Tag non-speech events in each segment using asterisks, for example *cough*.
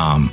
um,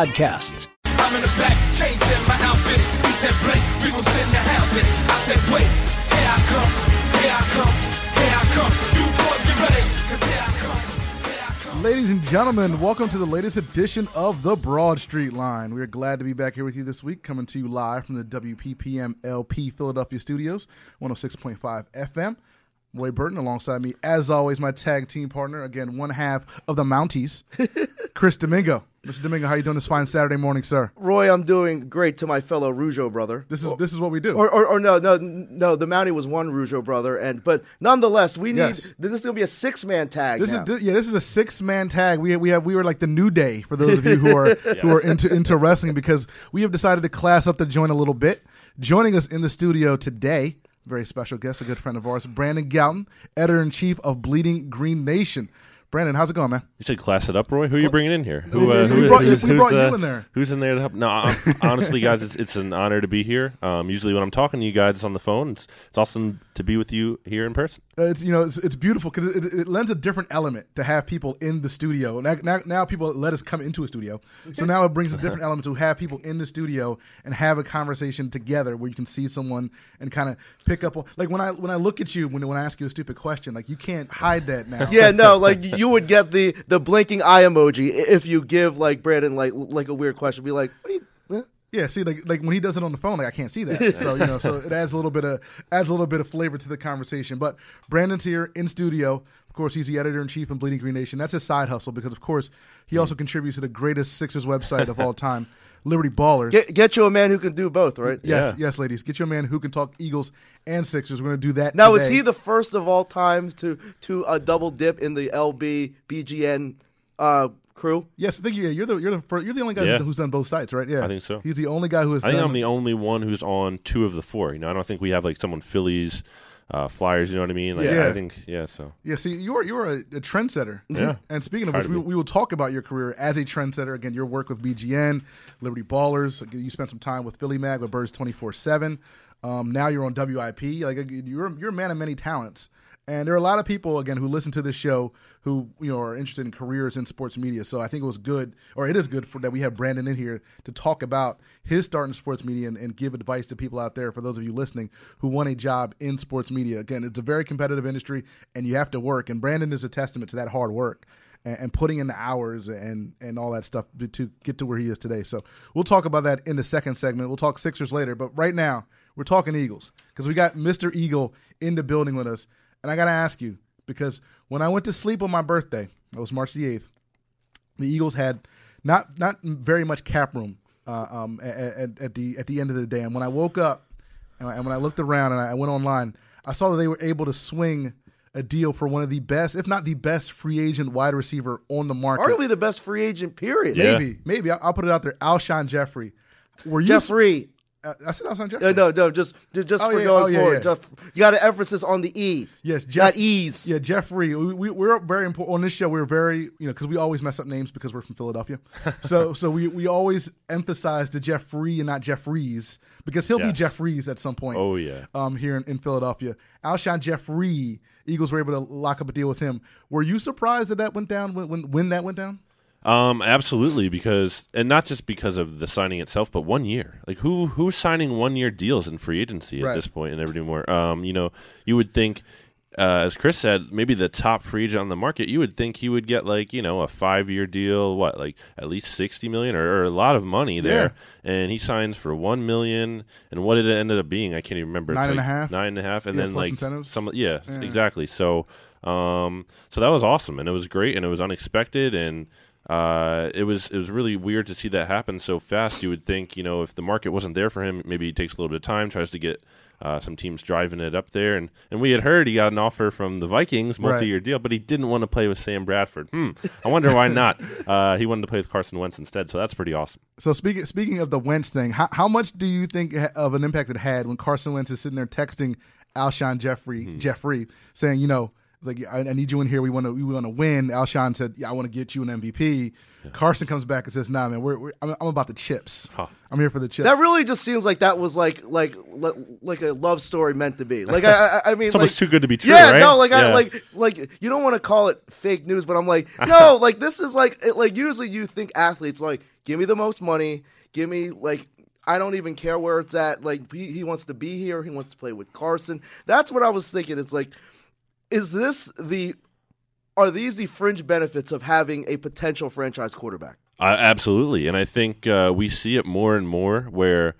podcasts. I'm in the back, changing my outfit. He said, Blake, we gon' send the house in. I said, wait, here I come, here I come, here I come. You boys get ready, cause here I come, here I come. Ladies and gentlemen, welcome to the latest edition of the Broad Street Line. We are glad to be back here with you this week, coming to you live from the WPPM LP Philadelphia studios, 106.5 FM. Roy Burton alongside me, as always, my tag team partner, again, one half of the Mounties, *laughs* Chris Domingo. Mr. Domingo, how you doing this fine Saturday morning, sir? Roy, I'm doing great to my fellow Rougeau brother. This is this is what we do. Or, or, or no, no, no. The Mountie was one Rougeau brother, and but nonetheless, we need Yes. this is gonna be a six man tag. This now. is thi- yeah. This is a six man tag. We we have we were like the new day for those of you who are *laughs* who are into into wrestling because we have decided to class up the joint a little bit. Joining us in the studio today, very special guest, a good friend of ours, Brandon Gowton, editor in chief of Bleeding Green Nation. Brandon, how's it going, man? You said class it up, Roy. Who are you bringing in here? Who, uh, we who- brought you- who's, who's, uh, in there. Who's in there to help? No, I'm, honestly, *laughs* guys, it's, it's an honor to be here. Um, usually, when I'm talking to you guys it's on the phone, it's, it's awesome to be with you here in person. Uh, It's you know it's, it's beautiful because it, it lends a different element to have people in the studio. Now, now, now people let us come into a studio, so now it brings a *laughs* different element to have people in the studio and have a conversation together where you can see someone and kind of pick up. on Like when I when I look at you when when I ask you a stupid question, like you can't hide that now. yeah, no, *laughs* like you would get the the blinking eye emoji if you give like Brandon like like a weird question. Be like, what are you, huh? Yeah, see, like like when he does it on the phone, like I can't see that. So you know, so it adds a little bit of adds a little bit of flavor to the conversation. But Brandon's here in studio. Of course, he's the editor in chief in Bleeding Green Nation. That's his side hustle because, of course, he hmm. also contributes to the greatest Sixers website of all time, Liberty Ballers. get get you a man who can do both, right? yes, Yeah. yes, ladies, get you a man who can talk Eagles and Sixers. We're going to do that. Now, is he the first of all time to to uh, double dip in the LB BGN uh, crew? Yes, I think yeah, you're the you're the fir- you're the only guy Yeah. who's done both sides, right? Yeah, I think so. He's the only guy who has. I think done, I'm the only one who's on two of the four. You know, I don't think we have like someone Phillies, uh, Flyers. You know what I mean? Like, Yeah. I think yeah. So Yeah, see, you're you're a, a trendsetter. *laughs* Yeah. And speaking of Try which, we, we will talk about your career as a trendsetter. Again, your work with BGN, Liberty Ballers. You spent some time with Philly Mag with Birds twenty four seven. Um, now you're on WIP. Like you're you're a man of many talents. And there are a lot of people again who listen to this show who you know are interested in careers in sports media. So I think it was good, or it is good, for that we have Brandon in here to talk about his start in sports media and, and give advice to people out there. For those of you listening who want a job in sports media, again, it's a very competitive industry, and you have to work. And Brandon is a testament to that hard work and, putting in the hours and and all that stuff to get to where he is today. So we'll talk about that in the second segment. We'll talk Sixers later, but right now we're talking Eagles because we got Mr. Eagle in the building with us. And I got to ask you because when I went to sleep on my birthday, it was March the eighth. The Eagles had not not very much cap room uh, um, at, at, at the at the end of the day. And when I woke up and, I, and when I looked around and I went online, I saw that they were able to swing a deal for one of the best, if not the best, free agent wide receiver on the market. Arguably the best free agent. Period. Yeah. Maybe, maybe I'll, I'll put it out there. Alshon Jeffery. Were you Jeffery. Uh, I said Alshon Jeffery. Uh, no, no, just just, just Oh, for yeah, going oh, yeah, forward. yeah. Jeff, you got an emphasis on the E. Yes, Jeff, not ease. Yeah, Jeffery. We, we, we're very important on this show. We're very, you know, because we always mess up names because we're from Philadelphia. *laughs* so, so we, we always emphasize the Jeffery and not Jeffries because he'll be Yes. Jeffries at some point. Oh, yeah. um, here in, in Philadelphia, Alshon Jeffery. Eagles were able to lock up a deal with him. Were you surprised that that went down when when, when that went down? Um, absolutely, because and not just because of the signing itself, but one year. Like who who's signing one year deals in free agency at Right. this point and every more? Um, you know, you would think uh, as Chris said, maybe the top free agent on the market, you would think he would get like you know a five year deal, what like at least sixty million or, or a lot of money there, and he signs for one million. And what did it ended up being? I can't even remember. It's and like a half? Nine and a half, and Yeah, then like incentives. some yeah, Yeah. exactly. So um, so that was awesome, and it was great, and it was unexpected, and uh, it was it was really weird to see that happen so fast. You would think, you know, if the market wasn't there for him, maybe he takes a little bit of time, tries to get uh, some teams driving it up there, and and we had heard he got an offer from the Vikings, multi-year deal, but he didn't want to play with Sam Bradford. Hmm, I wonder why not. *laughs* Uh, he wanted to play with Carson Wentz instead, so that's pretty awesome. So speaking speaking of the Wentz thing, how, how much do you think of an impact it had when Carson Wentz is sitting there texting Alshon Jeffery Mm-hmm. Jeffery saying, you know, like I, I need you in here. We want to we want to win. Alshon said, yeah, I want to get you an MVP. Carson comes back and says, Nah, man, we're, we're I'm, I'm about the chips. *laughs* Huh. I'm here for the chips. That really just seems like that was like like like, like a love story meant to be. Like I I, I mean It's almost too good to be true, Yeah, right? no, like I like like you don't want to call it fake news, but I'm like, *laughs* no, like this is like it, like usually you think athletes like give me the most money, give me like I don't even care where it's at. Like he, he wants to be here, he wants to play with Carson. That's what I was thinking. It's like, is this the are these the fringe benefits of having a potential franchise quarterback? Uh, absolutely, and I think uh, we see it more and more where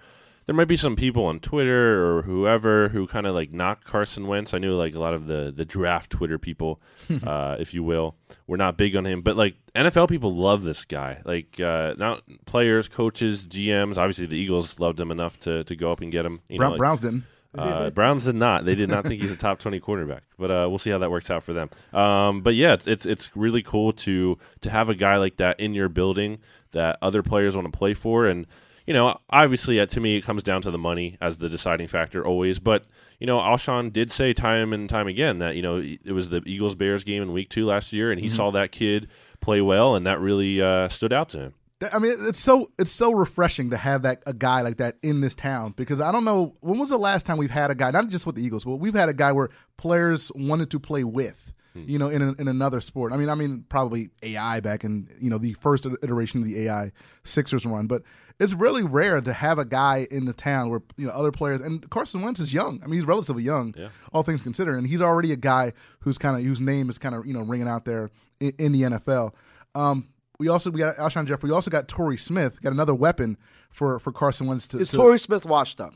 there might be some people on Twitter or whoever who kind of like knock Carson Wentz. I knew like a lot of the the draft Twitter people, *laughs* uh, if you will, were not big on him, but like NFL people love this guy. Like uh, not players, coaches, GMs. Obviously, the Eagles loved him enough to to go up and get him. You Brown, know, like- Browns didn't. Uh, Browns did not. They did not think he's a top twenty quarterback, but uh, we'll see how that works out for them. Um, but yeah, it's, it's it's really cool to to have a guy like that in your building that other players want to play for, and you know, obviously, uh, to me, it comes down to the money as the deciding factor always. But you know, Alshon did say time and time again that you know it was the Eagles Bears game in Week Two last year, and he saw that kid play well, and that really uh, stood out to him. I mean, it's so it's so refreshing to have that a guy like that in this town because I don't know when was the last time we've had a guy not just with the Eagles, but we've had a guy where players wanted to play with, you know, in a, in another sport. I mean, I mean probably AI back in you know the first iteration of the AI Sixers run, but it's really rare to have a guy in the town where you know other players and Carson Wentz is young. I mean, he's relatively young, all things considered, and he's already a guy who's kind of whose name is kind of you know ringing out there in, in the NFL. Um, we also we got Alshon Jeffrey. We also got Torrey Smith. Got another weapon for for Carson Wentz to. Is to- Torrey Smith washed up?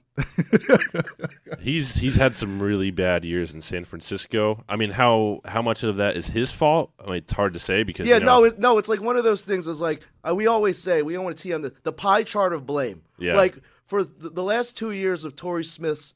*laughs* He's he's had some really bad years in San Francisco. I mean, how how much of that is his fault? I mean, it's hard to say because Yeah, you know, no, it, no. It's like one of those things. Is like uh, we always say, we don't want to tee on the, the pie chart of blame. Yeah. Like for the, the last two years of Torrey Smith's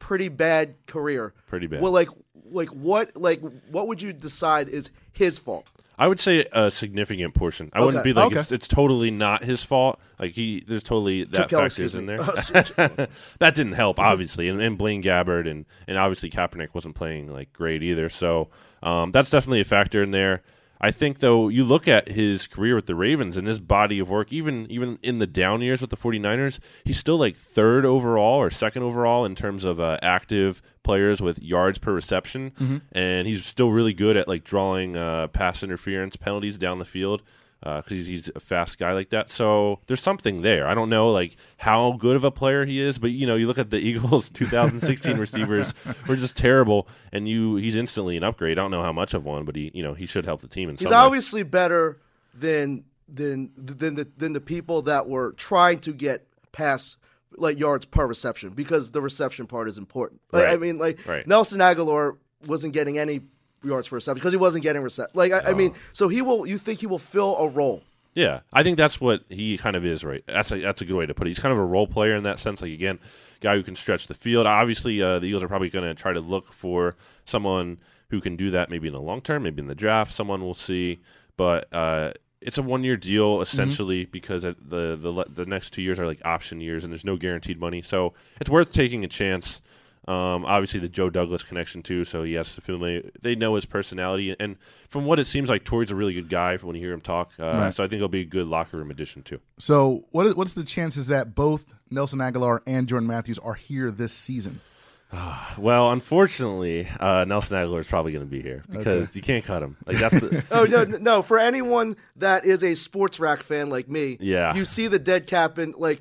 pretty bad career. Pretty bad. Well, like, like what, like what would you decide is his fault? I would say a significant portion. I wouldn't Okay. be like Okay. it's it's totally not his fault. Like he, there's totally that Kelly, excuse in me. there. *laughs* *laughs* that didn't help, obviously, and, and Blaine Gabbert and and obviously Kaepernick wasn't playing like great either. So um, that's definitely a factor in there. I think though you look at his career with the Ravens and his body of work even even in the down years with the 49ers, he's still like third overall or second overall in terms of uh, active players with yards per reception. And he's still really good at like drawing uh, pass interference penalties down the field Uh, because he's, he's a fast guy like that. So there's something there. I don't know like how good of a player he is, but you know, you look at the *laughs* Eagles 2016 receivers were just terrible, and you he's instantly an upgrade. I don't know how much of one, but he you know he should help the team in He's some way. obviously better than than than the than the people that were trying to get pass like yards per reception because the reception part is important. Like, I mean, like Right. Nelson Agholor wasn't getting any yards per reception because he wasn't getting reception. Like I, I mean, so he will. You think he will fill a role? Yeah, I think that's what he kind of is, right? That's a that's a good way to put it. He's kind of a role player in that sense. Like again, guy who can stretch the field. Obviously, uh, the Eagles are probably going to try to look for someone who can do that, maybe in the long term, maybe in the draft. Someone we'll see, but uh, it's a one year deal essentially because the the the next two years are like option years, and there's no guaranteed money. So it's worth taking a chance. Um, obviously, the Joe Douglas connection too. So yes, familiar. They know his personality, and from what it seems like, Torrey's a really good guy. When you hear him talk, uh, Right. so I think he'll be a good locker room addition too. So what is, what's the chances that both Nelson Agholor and Jordan Matthews are here this season? *sighs* Well, unfortunately, uh, Nelson Agholor is probably going to be here because you can't cut him. Like that's the *laughs* Oh no, no, no! For anyone that is a Spotrac fan like me, Yeah. you see the dead cap and like,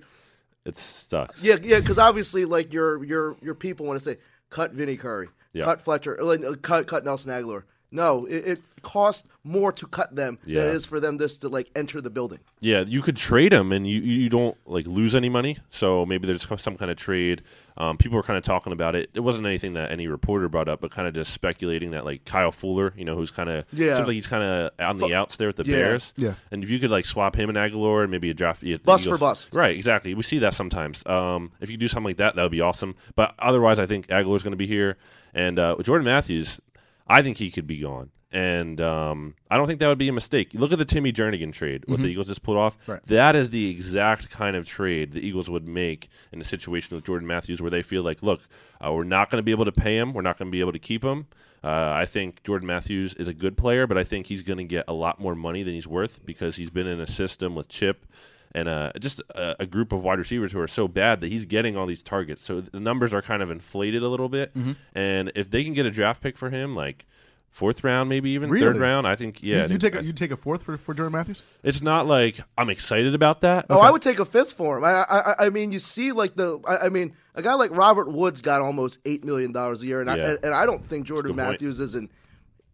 it sucks. yeah, yeah, because obviously, like your your your people want to say cut Vinny Curry, Yeah. cut Fletcher, like, uh, cut cut Nelson Agholor. No, it, it costs more to cut them than it is for them just to like enter the building. Yeah, you could trade him and you, you don't like lose any money. So maybe there's some kind of trade. Um, people were kind of talking about it. It wasn't anything that any reporter brought up, but kind of just speculating that like Kyle Fuller, you know, who's kind of Yeah. seems like he's kind of on the Fu- outs there with the Yeah. Bears. Yeah. and if you could like swap him and Agholor and maybe a draft yeah, Bust for bust. right? Exactly. We see that sometimes. Um, if you do something like that, that would be awesome. But otherwise, I think Agholor's going to be here, and uh, with Jordan Matthews, I think he could be gone. And um, I don't think that would be a mistake. Look at the Timmy Jernigan trade, what the Eagles just pulled off. Right. That is the exact kind of trade the Eagles would make in a situation with Jordan Matthews where they feel like, look, uh, we're not going to be able to pay him. We're not going to be able to keep him. Uh, I think Jordan Matthews is a good player, but I think he's going to get a lot more money than he's worth because he's been in a system with Chip and uh, just a, a group of wide receivers who are so bad that he's getting all these targets. So the numbers are kind of inflated a little bit. Mm-hmm. And if they can get a draft pick for him, like fourth round, maybe even Really? third round, I think yeah, you, you think take a, you take a fourth for, for Jordan Matthews. it's not like I'm excited about that. Oh, I would take a fifth for him. I, I, I mean, you see, like the, I, I mean, a guy like Robert Woods got almost eight million dollars a year, and Yeah. I, and, and I don't think Jordan good point. Matthews is an.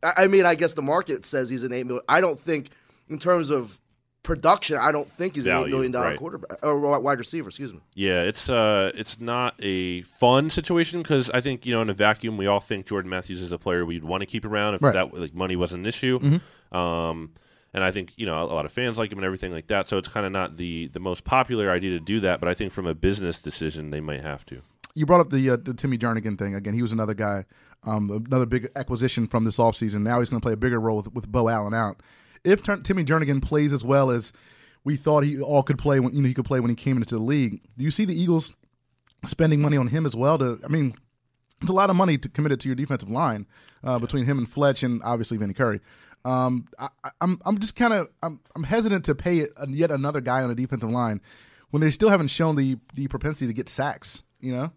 I, I mean, I guess the market says he's an eight million. I don't think, in terms of production, I don't think he's an eight Value, million dollar right. quarterback or wide receiver. Excuse me. Yeah, it's uh, it's not a fun situation because I think you know in a vacuum we all think Jordan Matthews is a player we'd want to keep around if Right. that like money wasn't an issue. Um, and I think you know a lot of fans like him and everything like that. So it's kind of not the the most popular idea to do that. But I think from a business decision they might have to. you brought up the uh, the Timmy Jernigan thing again. He was another guy, um, another big acquisition from this offseason. Now he's going to play a bigger role with, with Bo Allen out. If Tur- Timmy Jernigan plays as well as we thought he all could play when you know he could play when he came into the league, do you see the Eagles spending money on him as well? To I mean, it's a lot of money to committed to your defensive line uh, between him and Fletch and obviously Vinny Curry. Um, I, I- I'm I'm just kind of I'm I'm hesitant to pay yet another guy on the defensive line when they still haven't shown the the propensity to get sacks. You know.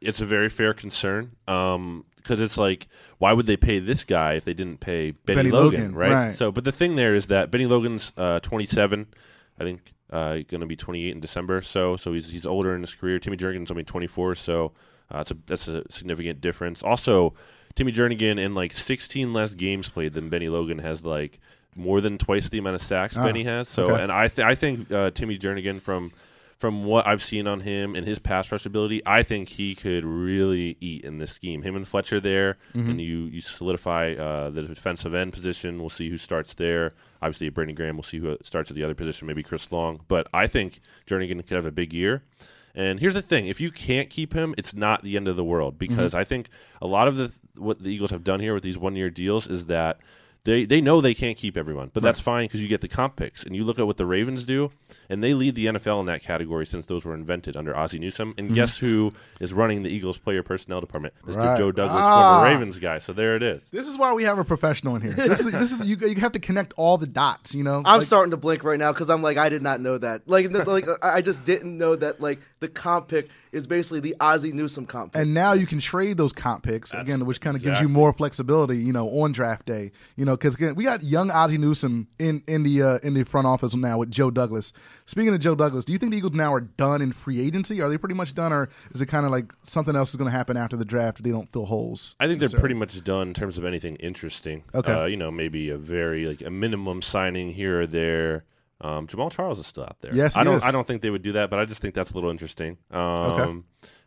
It's a very fair concern. Um, because it's like, why would they pay this guy if they didn't pay Bennie, Bennie Logan, Logan, right? right. So, but the thing there is that Bennie Logan's uh, 27, I think, uh, going to be 28 in December. So, so he's he's older in his career. Timmy Jernigan's only 24, so uh, that's a that's a significant difference. Also, Timmy Jernigan in like 16 less games played than Bennie Logan has like more than twice the amount of sacks Ah, Bennie has. So, okay. and I th- I think uh, Timmy Jernigan from from what I've seen on him and his pass rush ability, I think he could really eat in this scheme. Him and Fletcher there, Mm-hmm. and you you solidify uh, the defensive end position. We'll see who starts there. Obviously, Brandon Graham. We'll see who starts at the other position. Maybe Chris Long. But I think Jernigan could have a big year. And here's the thing: if you can't keep him, it's not the end of the world because I think a lot of the what the Eagles have done here with these one year deals is that they they know they can't keep everyone, but that's fine because you get the comp picks. And you look at what the Ravens do, and they lead the NFL in that category since those were invented under Ozzie Newsome. And guess who is running the Eagles player personnel department? Mr. Right. Joe Douglas, Ah. former Ravens guy. So there it is. This is why we have a professional in here. This is, this is you, you have to connect all the dots. You know, I'm Like, starting to blink right now because I'm like, I did not know that. Like, like I I just didn't know that. Like, the comp pick is basically the Ozzie Newsome comp pick. And now you can trade those comp picks again, which kind of gives you more flexibility. You know, on draft day. You know, because we got young Ozzie Newsome in in the uh, in the front office now with Joe Douglas. Speaking of Joe Douglas, do you think the Eagles now are done in free agency? Are they pretty much done, or is it kind of like something else is going to happen after the draft? If they don't fill holes. I think they're pretty much done in terms of anything interesting. Okay. Uh, you know, maybe a very like a minimum signing here or there. Um, Jamal Charles is still out there. Yes, I he don't. is. I don't think they would do that, but I just think that's a little interesting. Um,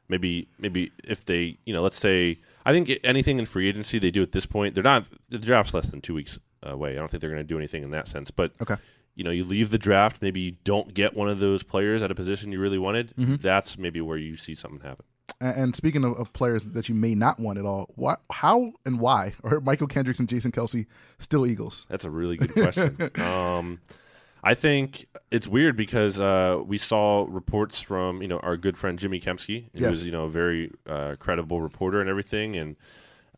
Maybe, maybe if they, you know, let's say, I think anything in free agency they do at this point, they're not. The draft's less than two weeks away. I don't think they're going to do anything in that sense. But Okay. you know, you leave the draft, maybe you don't get one of those players at a position you really wanted. Mm-hmm. That's maybe where you see something happen. And, and speaking of, of players that you may not want at all, why, how and why are Mychal Kendricks and Jason Kelce still Eagles? That's a really good question. *laughs* um, I think it's weird because uh, we saw reports from you know our good friend Jimmy Kempski, who Yes. was you know a very uh, credible reporter and everything, and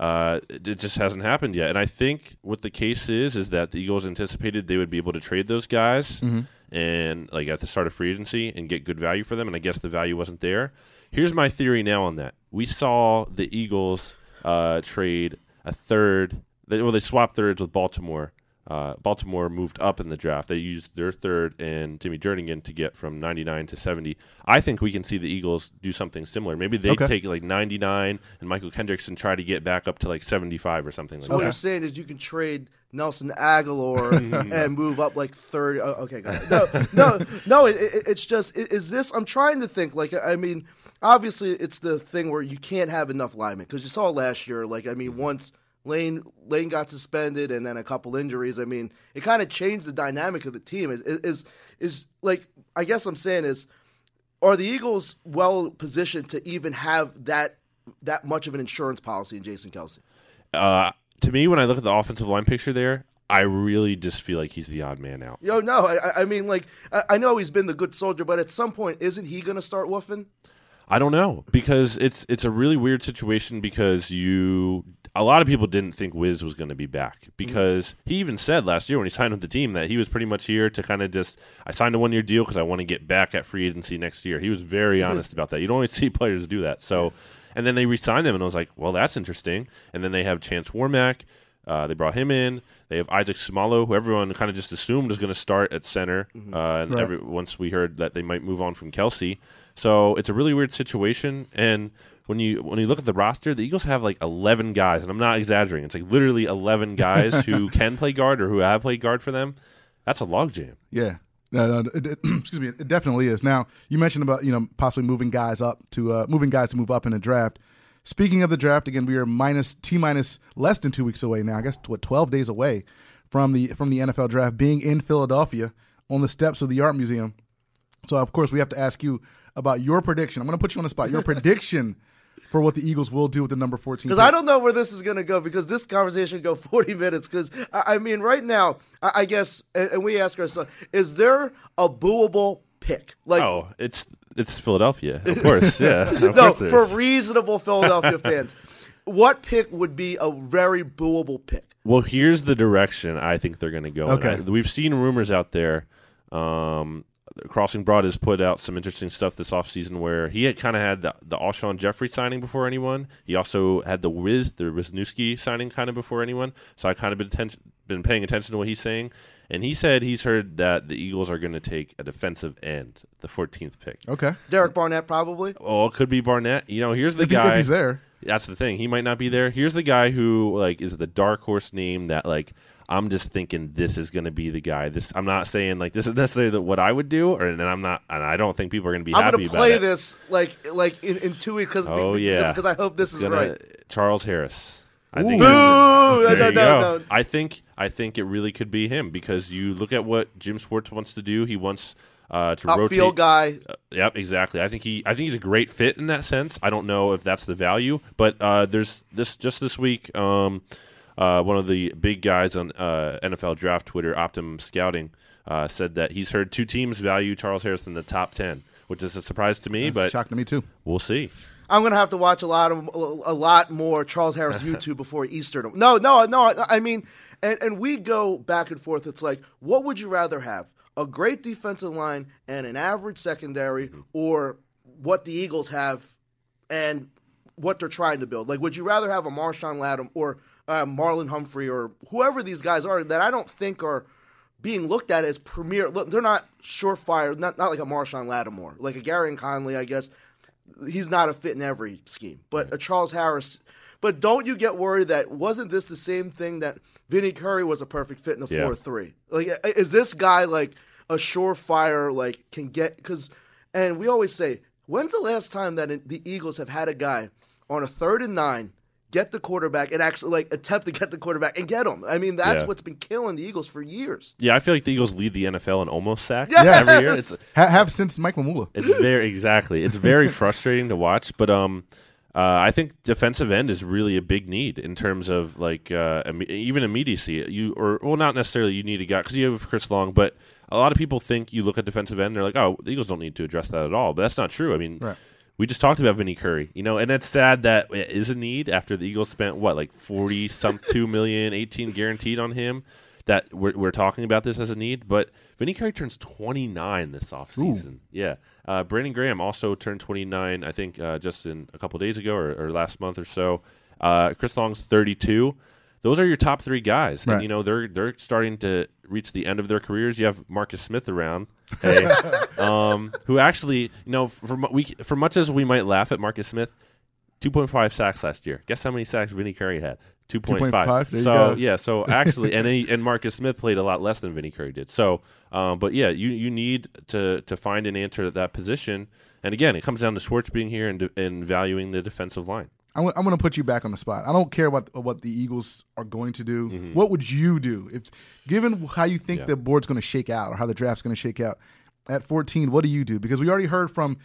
uh, it, just hasn't happened yet. And I think what the case is is that the Eagles anticipated they would be able to trade those guys and like at the start of free agency and get good value for them, and I guess the value wasn't there. Here's my theory now on that: we saw the Eagles uh, trade a third. They, well, they swapped thirds with Baltimore uh, Baltimore moved up in the draft. They used their third and Timmy Jernigan to get from 99 to 70. I think we can see the Eagles do something similar. Maybe they Okay. take like 99 and Mychal Kendricks and try to get back up to like 75 or something like that. What that. you're saying is you can trade Nelson Agholor *laughs* and move up like thirty. Oh, okay, got it. No, no, no. It, it, it's just i- is this? I'm trying to think. Like, I mean, obviously, it's the thing where you can't have enough linemen because you saw last year. Like, I mean, once Lane Lane got suspended and then a couple injuries. I mean, it kind of changed the dynamic of the team. Is is is like I guess I'm saying is are the Eagles well positioned to even have that that much of an insurance policy in Jason Kelce? Uh, to me, when I look at the offensive line picture there, I really just feel like he's the odd man out. Yo, no, I, I- mean, like, I, I know he's been the good soldier, but at some point, isn't he going to start woofing? I don't know because it's it's a really weird situation because you a lot of people didn't think Wiz was going to be back because he even said last year when he signed with the team that he was pretty much here to kind of just I signed a one year deal because I want to get back at free agency next year. He was very honest about that. You don't always *laughs* see players do that. So and then they re-signed him and I was like, well, that's interesting. And then they have Chance Warmack. Uh, they brought him in. They have Isaac Seumalo, who everyone kind of just assumed was going to start at center. Uh, and Right. every, once we heard that they might move on from Kelce, so it's a really weird situation. And when you when you look at the roster, the Eagles have like eleven guys, and I'm not exaggerating. It's like literally eleven guys *laughs* who can play guard or who have played guard for them. That's a logjam. Yeah. No, no, it, it- *clears throat* excuse me. It definitely is. Now you mentioned about you know possibly moving guys up to uh, moving guys to move up in the draft. Speaking of the draft, again, we are minus t minus less than two weeks away now. I guess what twelve days away from the from the NFL draft being in Philadelphia on the steps of the Art Museum. So of course we have to ask you about your prediction. I'm going to put you on the spot. Your *laughs* prediction for what the Eagles will do with the number fourteen. Because. I don't know where this is going to go. Because this conversation go *laughs* forty minutes. Because I, I mean, right now, I, I guess, and, and we ask ourselves, is there a booable pick? Like, Oh, it's it's Philadelphia, of course. *laughs* Yeah, of no, course for reasonable Philadelphia *laughs* fans, what pick would be a very booable pick? Well, here's the direction I think they're going to go. in. Okay. I- we've seen rumors out there. Um, Crossing Broad has put out some interesting stuff this offseason where he had kind of had the, the Alshon Jeffery signing before anyone. He also had the Wiz, the Wisniewski signing kind of before anyone. So I kind of been, atten- been paying attention to what he's saying. And he said he's heard that the Eagles are going to take a defensive end, the 14th pick. okay. Derek Barnett, probably. Oh, it could be Barnett. You know, here's the If, he- guy. he's there, That's the thing. He might not be there. Here's the guy who like is the dark horse name that like I'm just thinking this is going to be the guy. This I'm not saying like this is necessarily the, what I would do, or and I'm not, and I don't think people are going to be I'm happy going to play it. this like like in, in two weeks because Oh yeah, because I hope this is Gonna- right. Charles Harris. I Ooh. think. Boo! No, no, no. I think I think it really could be him because you look at what Jim Schwartz wants to do. He wants uh, to rotate. Upfield guy. Uh, yep, exactly. I think he I think he's a great fit in that sense. I don't know if that's the value, but uh, there's this just this week. Um, uh, one of the big guys on uh, NFL Draft Twitter, Optimum Scouting, uh, said that he's heard two teams value Charles Harris in the top ten, which is a surprise to me, but shocked to me too. we'll see. I'm gonna have to watch a lot of a lot more Charles Harris *laughs* YouTube before Easter. No, no, no. I mean, and and we go back and forth. It's like, what would you rather have? A great defensive line and an average secondary, or what the Eagles have and what they're trying to build? Like, would you rather have a Marshon Lattimore or uh, Marlon Humphrey or whoever these guys are that I don't think are being looked at as premier? Look, they're not surefire. Not not like a Marshon Lattimore, like a Gareon Conley, I guess he's not a fit in every scheme. But a Charles Harris. But don't you get worried that wasn't this the same thing that Vinny Curry was a perfect fit in the Yeah. four three? Like, is this guy like a surefire? Like, can get because, and we always say, when's the last time that the Eagles have had a guy on a third and nine? Get the quarterback and actually like attempt to get the quarterback and get him. I mean, that's Yeah. what's been killing the Eagles for years. Yeah, I feel like the Eagles lead the NFL in almost sacks Yes! every year. It's, *laughs* Ha- have since Mike Mamula. It's very exactly. It's very *laughs* frustrating to watch, but um, uh, I think defensive end is really a big need in terms of like uh, imme- even immediacy. You or well, not necessarily you need a guy because you have Chris Long, but a lot of people think you look at defensive end, they're like, oh, the Eagles don't need to address that at all, but that's not true. I mean. Right. We just talked about Vinny Curry, you know, and it's sad that it is a need after the Eagles spent what, like forty some *laughs* two million, eighteen guaranteed on him. That we're, we're talking about this as a need, but Vinny Curry turns twenty nine this offseason. Yeah, uh, Brandon Graham also turned twenty nine. I think uh, just in a couple days ago or, or last month or so. Uh, Chris Long's thirty two. those are your top three guys, Right. and you know they're they're starting to reach the end of their careers. You have Marcus Smith around, hey, *laughs* um, who actually, you know, for mu- we for much as we might laugh at Marcus Smith, two point five sacks last year. Guess how many sacks Vinny Curry had? Two point 2.5, five. there you So go. yeah, so *laughs* actually, and he, and Marcus Smith played a lot less than Vinny Curry did. So, um, but yeah, you you need to to find an answer at that position. And again, it comes down to Schwartz being here and, and valuing the defensive line. I'm, I'm going to put you back on the spot. I don't care about what the Eagles are going to do. What would you do if, given how you think Mm-hmm. Yeah. the board's going to shake out or how the draft's going to shake out at 14? What do you do? Because we already heard from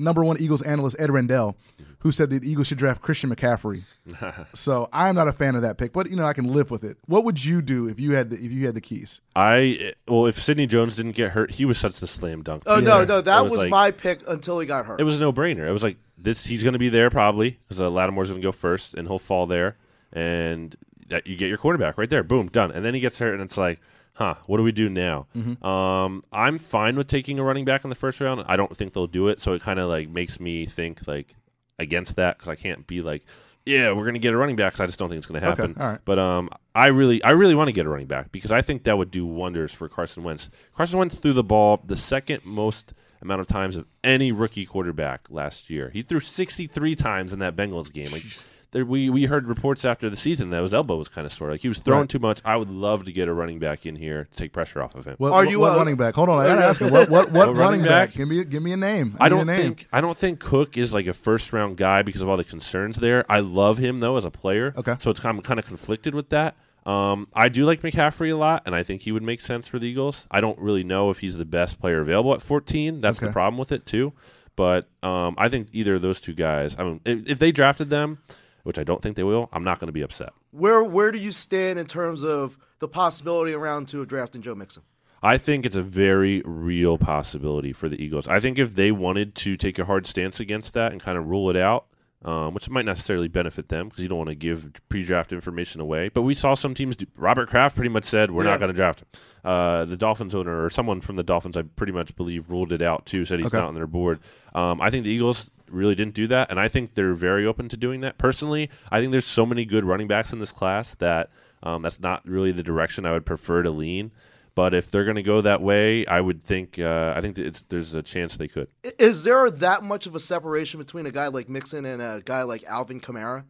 number one Eagles analyst Ed Rendell, who said that the Eagles should draft Christian McCaffrey. *laughs* so I'm not a fan of that pick, but you know I can live with it. What would you do if you had the, if you had the keys? I well, if Sidney Jones didn't get hurt, he was such the slam dunk. Oh no, no, that It was, was like- my pick until he got hurt. It was a no brainer. It was like this. He's going to be there probably because uh, Lattimore's going to go first, and he'll fall there, and that you get your quarterback right there. Boom, done. And then he gets hurt, and it's like, huh, what do we do now? Um, I'm fine with taking a running back in the first round. I don't think they'll do it, so it kind of like makes me think like against that because I can't be like. Yeah, we're gonna get a running back 'cause I just don't think it's gonna happen. right. But um, I really, I really want to get a running back because I think that would do wonders for Carson Wentz. Carson Wentz threw the ball the second most amount of times of any rookie quarterback last year. He threw 63 times in that Bengals game. Like there, we we heard reports after the season that his elbow was kind of sore. Like he was throwing Right. too much. I would love to get a running back in here to take pressure off of him. What, Are what- you, what uh, running back? Hold on, I gotta ask him. What what, *laughs* what What running running back? back? Give me give me a name. I don't name. think I don't think Cook is like a first round guy because of all the concerns there. I love him though as a player. Okay. So it's kind of, kind of conflicted with that. Um, I do like McCaffrey a lot, and I think he would make sense for the Eagles. I don't really know if he's the best player available at 14. That's Okay. the problem with it too. But um, I think either of those two guys. I mean, if, if they drafted them, which I don't think they will, I'm not going to be upset. where where do you stand in terms of the possibility around two of drafting Joe Mixon? I think it's a very real possibility for the Eagles. I think if they wanted to take a hard stance against that and kind of rule it out, um, which might not necessarily benefit them because you don't want to give pre-draft information away. But we saw some teams. Do, Robert Kraft pretty much said we're Yeah. not going to draft him. Uh, the Dolphins owner or someone from the Dolphins, I pretty much believe, ruled it out too. Said he's Okay. not on their board. Um, I think the Eagles really didn't do that, and I think they're very open to doing that. Personally, I think there's so many good running backs in this class that um, that's not really the direction I would prefer to lean. But if they're going to go that way, I would think uh, I think there's a chance they could. Is there that much of a separation between a guy like Mixon and a guy like Alvin Kamara?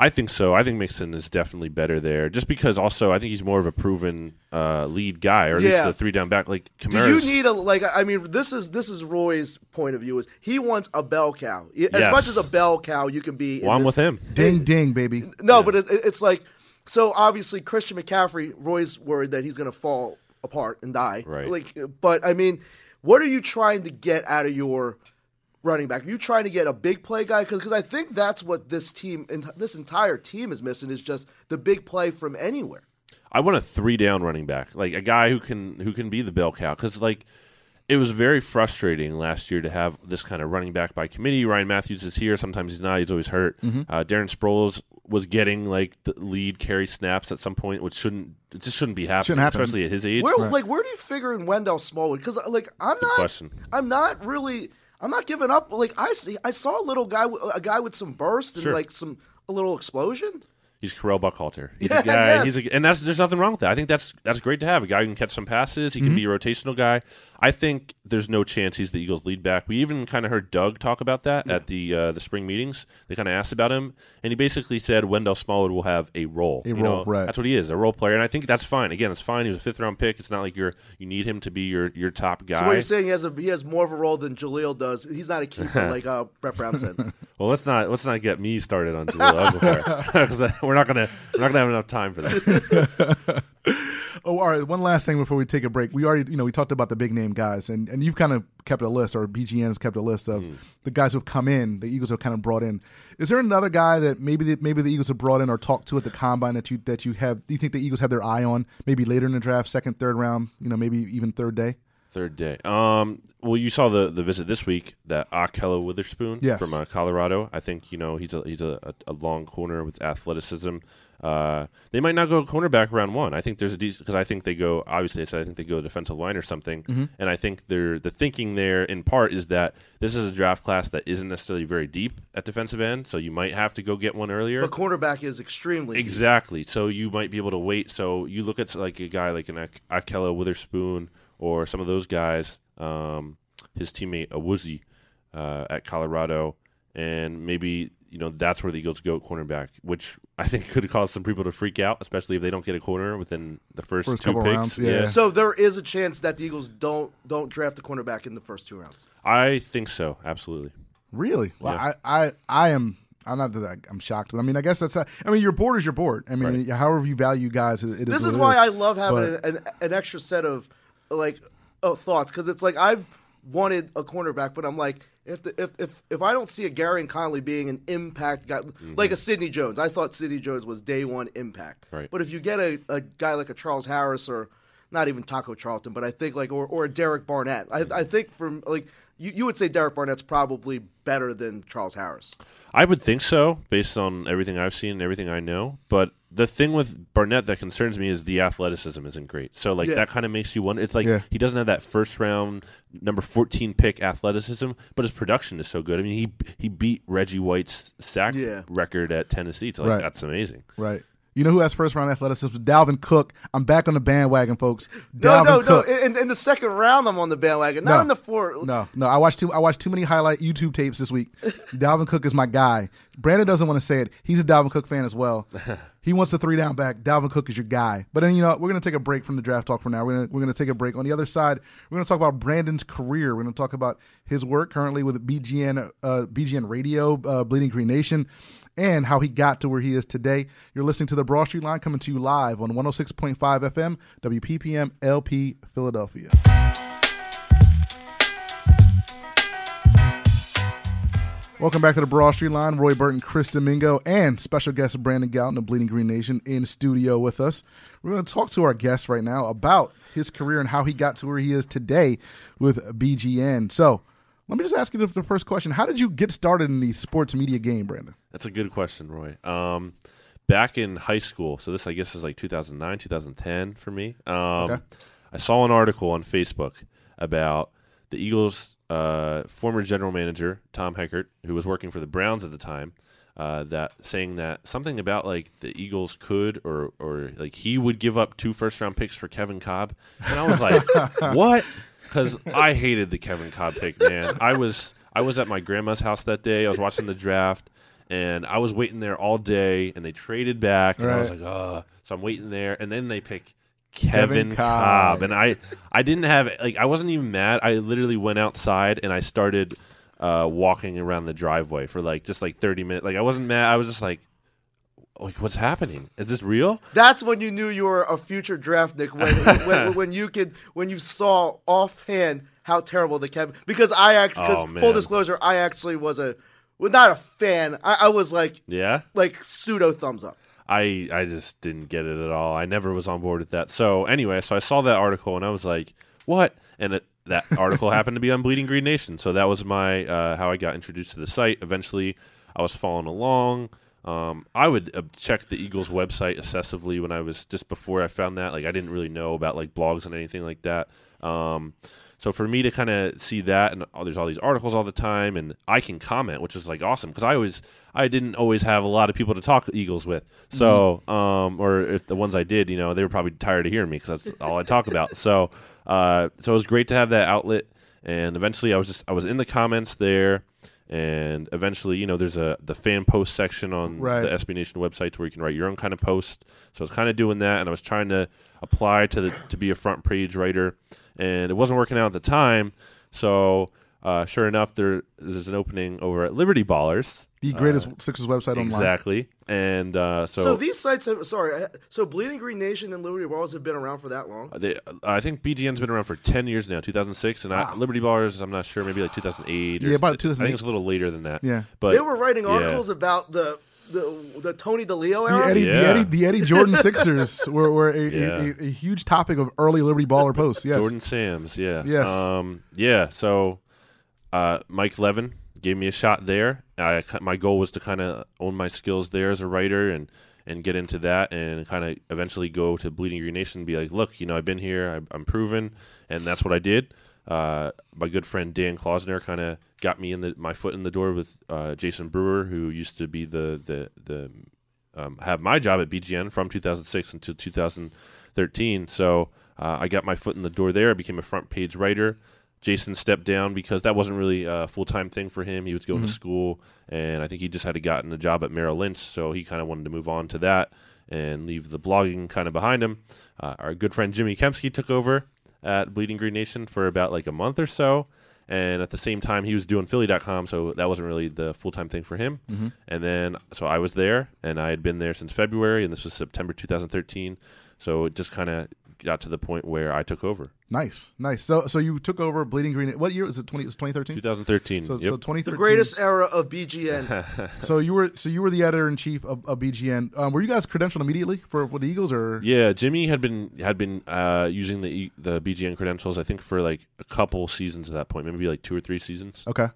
I think so. I think Mixon is definitely better there, just because also I think he's more of a proven uh, lead guy, or at Yeah. least a three down back. Like Do you need a like? I mean, this is this is Roy's point of view. Is he wants a bell cow? As Yes. much as a bell cow you can be. in well, I'm this- with him. Ding ding, baby. No, but it, it- it's like so. Obviously, Christian McCaffrey. Roy's worried that he's going to fall apart and die. Right. Like, but I mean, what are you trying to get out of your running back? Are you trying to get a big play guy? Because I think that's what this team and this entire team is missing is just the big play from anywhere. I want a three down running back, like a guy who can who can be the bell cow. Because like it was very frustrating last year to have this kind of running back by committee. Ryan Mathews is here, sometimes he's not. He's always hurt. Uh, Darren Sproles was getting like the lead carry snaps at some point, which shouldn't it just shouldn't be happening, Shouldn't happen. especially at his age. Where like where do you figure in Wendell Smallwood? Because like I'm not question. I'm not really I'm not giving up. Like I see I saw a little guy a guy with some burst and Sure. like some a little explosion. He's Correll Buckhalter. He's *laughs* Yeah, a guy. yes. He's a, and that's there's nothing wrong with that. I think that's that's great to have a guy who can catch some passes. He can be a rotational guy. I think there's no chance he's the Eagles' lead back. We even kind of heard Doug talk about that at the uh, the spring meetings. They kind of asked about him, and he basically said Wendell Smallwood will have a role. A You role, know, right. That's what he is, a role player, and I think that's fine. Again, it's fine. He was a fifth round pick. It's not like you're you need him to be your your top guy. So what you're saying he has a he has more of a role than Jahlil does. He's not a keeper *laughs* like uh, Brett Brown said. well, let's not let's not get me started on Jahlil Okafor because *laughs* we're not gonna we're not gonna have enough time for that. *laughs* Oh, all right. One last thing before we take a break. We already, you know, we talked about the big name guys, and, and you've kind of kept a list, or BGN's kept a list of mm. the guys who've come in. The Eagles have kind of brought in. Is there another guy that maybe the, maybe the Eagles have brought in or talked to at the combine that you that you have? Do you think the Eagles have their eye on? Maybe later in the draft, second, third round. You know, maybe even third day. Third day. Um. Well, you saw the the visit this week that Ahkello Witherspoon Yes. from uh, Colorado. I think you know he's a he's a, a, long corner with athleticism. Uh, they might not go cornerback round one. I think there's a decent because I think they go. Obviously, I said I think they go defensive line or something. Mm-hmm. And I think they're the thinking there in part is that this is a draft class that isn't necessarily very deep at defensive end, so you might have to go get one earlier. But cornerback is extremely deep. Exactly. So you might be able to wait. So you look at like a guy like an Ak- Ahkello Witherspoon or some of those guys, um, his teammate Awuzie uh, at Colorado, and maybe you know that's where the Eagles go at cornerback, which I think could cause some people to freak out, especially if they don't get a corner within the first, First two couple picks. rounds, yeah. So there is a chance that the Eagles don't don't draft a cornerback in the first two rounds. I think so. Absolutely. Really? Well, Yeah. I, I, I am. I'm not that I, I'm shocked, but I mean, I guess that's. I mean, your board is your board. I mean, however you value guys, it, it This is. is what it why I love having But- an, an extra set of like oh, thoughts because it's like I've wanted a cornerback, but I'm like if the, if if if I don't see a Gareon Conley being an impact guy like a mm-hmm. Sidney Jones, I thought Sidney Jones was day one impact. Right. But if you get a, a guy like a Charles Harris or not even Taco Charlton, but I think like or, or a Derek Barnett, I, mm-hmm. I think from like you, you would say Derek Barnett's probably better than Charles Harris. I would think so, based on everything I've seen and everything I know. But the thing with Barnett that concerns me is the athleticism isn't great. So like Yeah. that kind of makes you wonder. It's like Yeah. he doesn't have that first round number fourteen pick athleticism, but his production is so good. I mean, he he beat Reggie White's sack Yeah. record at Tennessee. It's like Right. that's amazing. right. You know who has first round athleticism? Dalvin Cook. I'm back on the bandwagon, folks. No, Dalvin no, Cook. no. In, in the second round, I'm on the bandwagon. Not No. in the fourth. No, no. I watched too. I watched too many highlight YouTube tapes this week. *laughs* Dalvin Cook is my guy. Brandon doesn't want to say it. He's a Dalvin Cook fan as well. *laughs* he wants the three down back. Dalvin Cook is your guy. But then you know we're gonna take a break from the draft talk for now. We're we're gonna take a break. On the other side, we're gonna talk about Brandon's career. We're gonna talk about his work currently with BGN uh, BGN Radio, uh, Bleeding Green Nation. And how he got to where he is today. You're listening to the Broad Street Line coming to you live on 106.5 FM, WPPM LP Philadelphia. Welcome back to the Broad Street Line. Roy Burton, Chris Domingo, and special guest Brandon Gowton of Bleeding Green Nation in studio with us. We're going to talk to our guest right now about his career and how he got to where he is today with BGN. So, let me just ask you the, first question: How did you get started in the sports media game, Brandon? That's a good question, Roy. Um, back in high school, so this I guess is like 2009, 2010 for me. Um, Okay. I saw an article on Facebook about the Eagles' uh, former general manager Tom Heckert, who was working for the Browns at the time, uh, that saying that something about like the Eagles could or or like he would give up two first round picks for Kevin Kolb, and I was like, *laughs* what? Because I hated the Kevin Kolb pick, man. I was I was at my grandma's house that day. I was watching the draft. And I was waiting there all day, and they traded back, and I was like, "Oh!" So I'm waiting there, and then they pick Kevin Kevin, Kolb. Kolb. and I I didn't have like I wasn't even mad. I literally went outside and I started uh, walking around the driveway for like just like thirty minutes. Like I wasn't mad. I was just like, like what's happening? Is this real? That's when you knew you were a future draftnik when, when, when *laughs* you could when you saw offhand how terrible the Kevin because I actually Oh, full disclosure I actually was a well not a fan I, I was like Yeah. like pseudo thumbs up I I just didn't get it at all. I never was on board with that. So anyway, so I saw that article and I was like, "What?" And it, that article *laughs* happened to be on Bleeding Green Nation. So that was my uh, how I got introduced to the site. Eventually, I was following along. Um, I would uh, check the Eagles website excessively when I was just before I found that. Like I didn't really know about like blogs and anything like that. Um, so for me to kind of see that, and oh, there's all these articles all the time, and I can comment, which is like awesome because I always, I didn't always have a lot of people to talk Eagles with. So, um, or if the ones I did, you know, they were probably tired of hearing me because that's all I talk about. *laughs* So, uh, so it was great to have that outlet, and eventually I was just, I was in the comments there. And eventually, you know, there's a the fan post section on Right. the SB Nation website where you can write your own kind of post. So I was kind of doing that, and I was trying to apply to the to be a front page writer, and it wasn't working out at the time. So uh, sure enough, there is an opening over at Liberty Ballers. The greatest Sixers website online. Exactly, and uh, so, so, these sites have sorry so Bleeding Green Nation and Liberty Balls have been around for that long they, I think BGN's been around for ten years now, 2006, and I, Liberty Ballers, I'm not sure, maybe like 2008. Yeah, about I think it's a little later than that. Yeah. but they were writing yeah. articles about the the the Tony DiLeo The era. Eddie, the Eddie, the Eddie Jordan *laughs* Sixers were, were a, a- Yeah. a, a huge topic of early Liberty Baller posts. Yes. Jordan Sams, yeah. Yes. Um, yeah. So, uh, Mike Levin gave me a shot there. I, my goal was to kind of own my skills there as a writer and and get into that and kind of eventually go to Bleeding Green Nation and be like, look, you know, I've been here, I, I'm proven, and that's what I did. Uh, my good friend Dan Klausner kind of got me in the my foot in the door with uh, Jason Brewer, who used to be the the the um, have my job at BGN from 2006 until 2013. So uh, I got my foot in the door there. I became a front page writer. Jason stepped down because that wasn't really a full time thing for him. He was going to school, and I think he just had gotten a job at Merrill Lynch, so he kind of wanted to move on to that and leave the blogging kind of behind him. Uh, our good friend Jimmy Kempski took over at Bleeding Green Nation for about like a month or so. And at the same time, he was doing Philly.com, so that wasn't really the full time thing for him. Mm-hmm. And then, so I was there, and I had been there since February, and this was September 2013. So it just kind of got to the point where I took over. Nice, nice. So, so you took over Bleeding Green. What year was it? Twenty? It was twenty thirteen. 2013. So, yep. so twenty the greatest era of BGN. *laughs* So you were, so you were the editor in chief of, of BGN. Um, were you guys credentialed immediately for, for the Eagles, or Yeah, Jimmy had been had been uh, using the E- the BGN credentials, I think, for like a couple seasons at that point, maybe like two or three seasons. okay?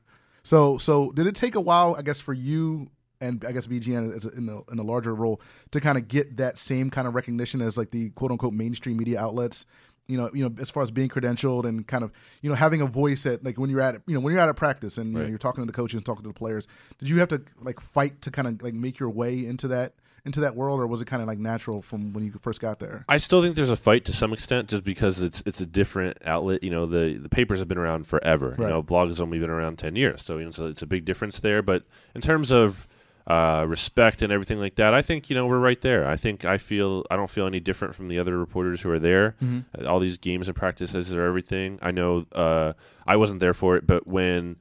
So, so did it take a while, I guess, for you and I guess BGN is in the in a larger role to kind of get that same kind of recognition as like the quote unquote mainstream media outlets? You know, you know, as far as being credentialed and kind of, you know, having a voice at like when you're at, you know, when you're out at practice and you know, you're talking to the coaches, and talking to the players. Did you have to like fight to kind of like make your way into that into that world, or was it kind of like natural from when you first got there? I still think there's a fight to some extent, just because it's it's a different outlet. You know, the the papers have been around forever. Right. You know, blog has only been around ten years, so you know, so it's a big difference there. But in terms of uh, respect and everything like that, I think you know we're right there. I think I feel I don't feel any different from the other reporters who are there. Uh, All these games and practices are everything. I know uh, I wasn't there for it, but when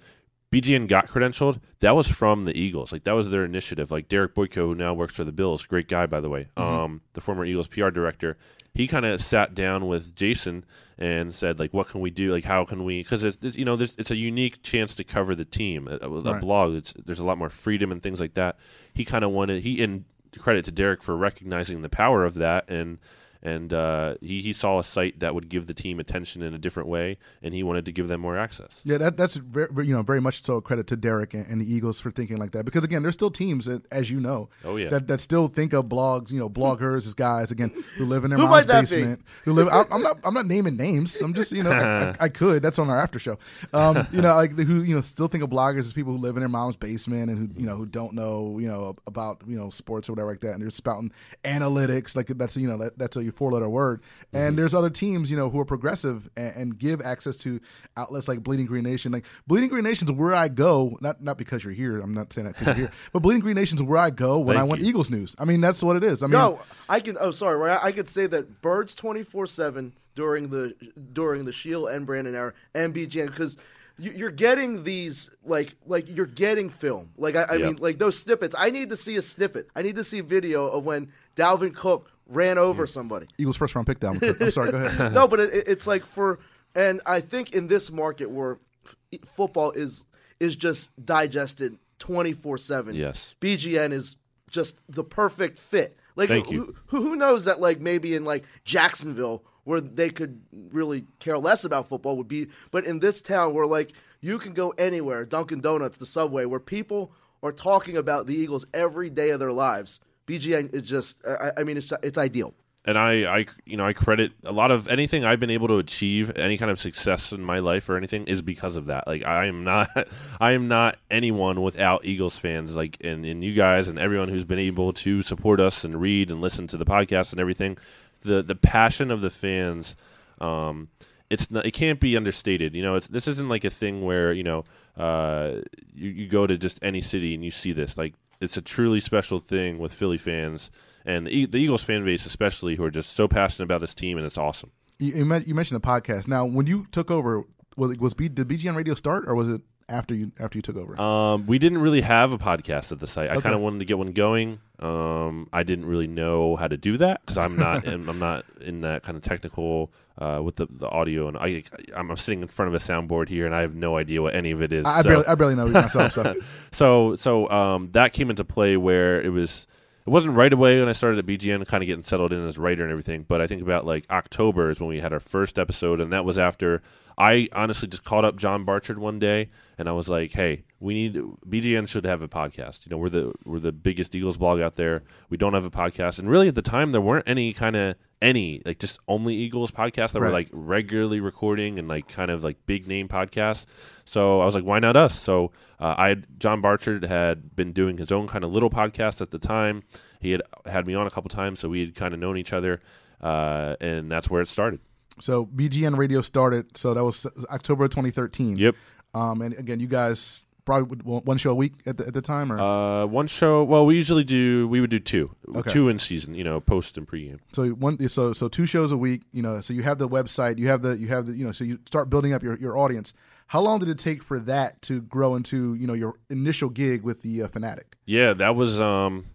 BGN got credentialed, that was from the Eagles. Like that was their initiative. Like Derek Boyko, who now works for the Bills, great guy by the way. Um, the former Eagles PR director. He kind of sat down with Jason and said, like, what can we do? Like, how can we? Because it's, it's you know, there's, it's a unique chance to cover the team. A, a- a Right. blog, it's, there's a lot more freedom and things like that. He kind of wanted he and credit to Derek for recognizing the power of that and and uh, he, he saw a site that would give the team attention in a different way, and he wanted to give them more access. Yeah, that, that's very, very- you know very much so a credit to Derek and, and the Eagles for thinking like that because again, there's still teams that, as you know, Oh, yeah. that, that still think of blogs, you know, bloggers as guys again who live in their Who mom's might that be? basement, who live. I, I'm not I'm not naming names. I'm just you know I, I, I could. That's on our after show. Um, you know, like who you know still think of bloggers as people who live in their mom's basement and who you know who don't know you know about you know sports or whatever like that, and they're spouting analytics like that's you know that, that's a four letter word. And mm-hmm. there's other teams you know who are progressive and, and give access to outlets like Bleeding Green Nation. Like Bleeding Green Nation's where I go, not not because you're here. I'm not saying that because you're here, *laughs* but Bleeding Green Nation's where I go when Thank I want you. Eagles news. I mean, that's what it is. I mean, No, I can. Oh, sorry. Right, I could say that Birds twenty four seven during the during the Sheil and Brandon era and BGN because you, you're getting these like like you're getting film. Like I, I Yeah. mean, like those snippets. I need to see a snippet. I need to see video of when Dalvin Cook ran over somebody. Eagles first round pick down. I'm sorry. Go ahead. *laughs* no, but it, it- it's like for, and I think in this market where f- football is is just digested twenty four seven. Yes. BGN is just the perfect fit. Like Thank who, you. who who knows that like maybe in like Jacksonville where they could really care less about football would be, but in this town where like you can go anywhere, Dunkin' Donuts, the Subway, where people are talking about the Eagles every day of their lives. BGN is just, I, I mean, it's it's ideal. and I, I, you know, I credit a lot of anything I've been able to achieve, any kind of success in my life or anything, is because of that. Like I am not, *laughs* I am not anyone without Eagles fans. Like and, and you guys and everyone who's been able to support us and read and listen to the podcast and everything, the the passion of the fans. Um, it's not, it can't be understated. You know, it's this isn't like a thing where you know, uh, you, you go to just any city and you see this. Like it's a truly special thing with Philly fans and the, the Eagles fan base, especially, who are just so passionate about this team, and it's awesome. You, you mentioned the podcast. Now, when you took over, was, was B, did BGN Radio start or was it after you after you took over? Um, we didn't really have a podcast at the site. I Okay. kind of wanted to get one going. Um, I didn't really know how to do that because I'm not *laughs* in, I'm not in that kind of technical uh, with the, the audio and I I'm, I'm sitting in front of a soundboard here and I have no idea what any of it is. I, I barely I barely know myself. So *laughs* so so um, that came into play where it was it wasn't right away when I started at BGN, kind of getting settled in as writer and everything. But I think about like October is when we had our first episode, and that was after I honestly just called up John Barchard one day, and I was like, "Hey, we need BGN should have a podcast. You know, we're the we're the biggest Eagles blog out there. We don't have a podcast, and really at the time there weren't any kind of any like just only Eagles podcasts that were like regularly recording and like kind of like big name podcasts. So I was like, why not us? So uh, I had, John Barchard had been doing his own kind of little podcast at the time. He had had me on a couple times, so we had kind of known each other, uh, and that's where it started. so BGN Radio started. So that was October 2013. Yep. Um, and again, you guys probably one show a week at the, at the time, or Uh, one show. Well, we usually do. We would do two, Okay. two in season. You know, post and pregame. so one so so two shows a week. You know, so you have the website, you have the you have the you know, so you start building up your your audience. How long did it take for that to grow into you know your initial gig with the uh, Fanatic? Yeah, that was um,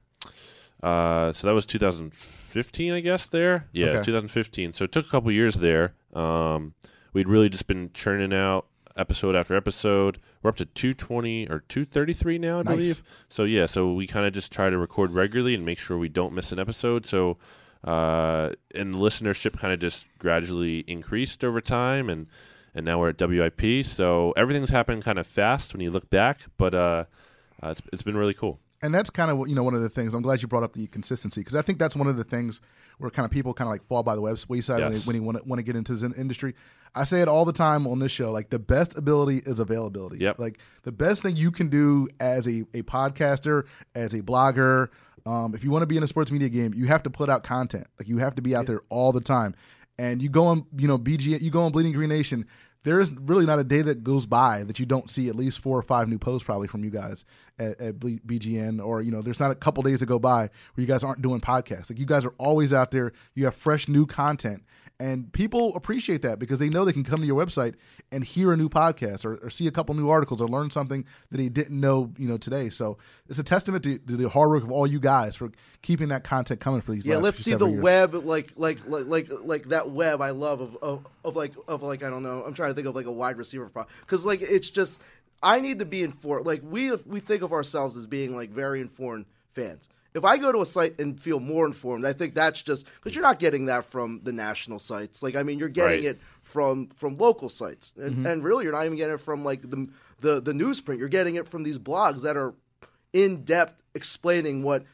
uh, so that was 2015, I guess. There, yeah, Okay. 2015. So it took a couple years there. Um, we'd really just been churning out episode after episode. We're up to 220 or 233 now, I Nice. believe. So yeah, so we kind of just try to record regularly and make sure we don't miss an episode. So. Uh, and the listenership kind of just gradually increased over time, and and now we're at WIP. So everything's happened kind of fast when you look back, but uh, uh it's, it's been really cool. And that's kind of you know one of the things i'm glad you brought up the consistency because i think that's one of the things where kind of people kind of like fall by the wayside Yes. when you want to want to get into this industry. I say it all the time on this show like the best ability is availability. Yep. like the best thing you can do as a, a podcaster as a blogger um, if you want to be in a sports media game you have to put out content. Like you have to be out there all the time. And you go on you know bg you go on bleeding green nation there is really not a day that goes by that you don't see at least four or five new posts probably from you guys at, at BGN or you know there's not a couple days that go by where you guys aren't doing podcasts. Like you guys are always out there. You have fresh new content and people appreciate that because they know they can come to your website and hear a new podcast or, or see a couple new articles or learn something that they didn't know you know today so it's a testament to, to the hard work of all you guys for keeping that content coming for these Yeah, let's see the years. web like like like like like that web I love of, of of like of like I don't know. I'm trying to think of like a wide receiver because like it's just I need to be informed. Like we we think of ourselves as being like very informed fans. If I go to a site and feel more informed, I think that's just because you're not getting that from the national sites. Like I mean, you're getting Right. it from from local sites, and, Mm-hmm. and really, you're not even getting it from like the the the newsprint. You're getting it from these blogs that are in depth explaining what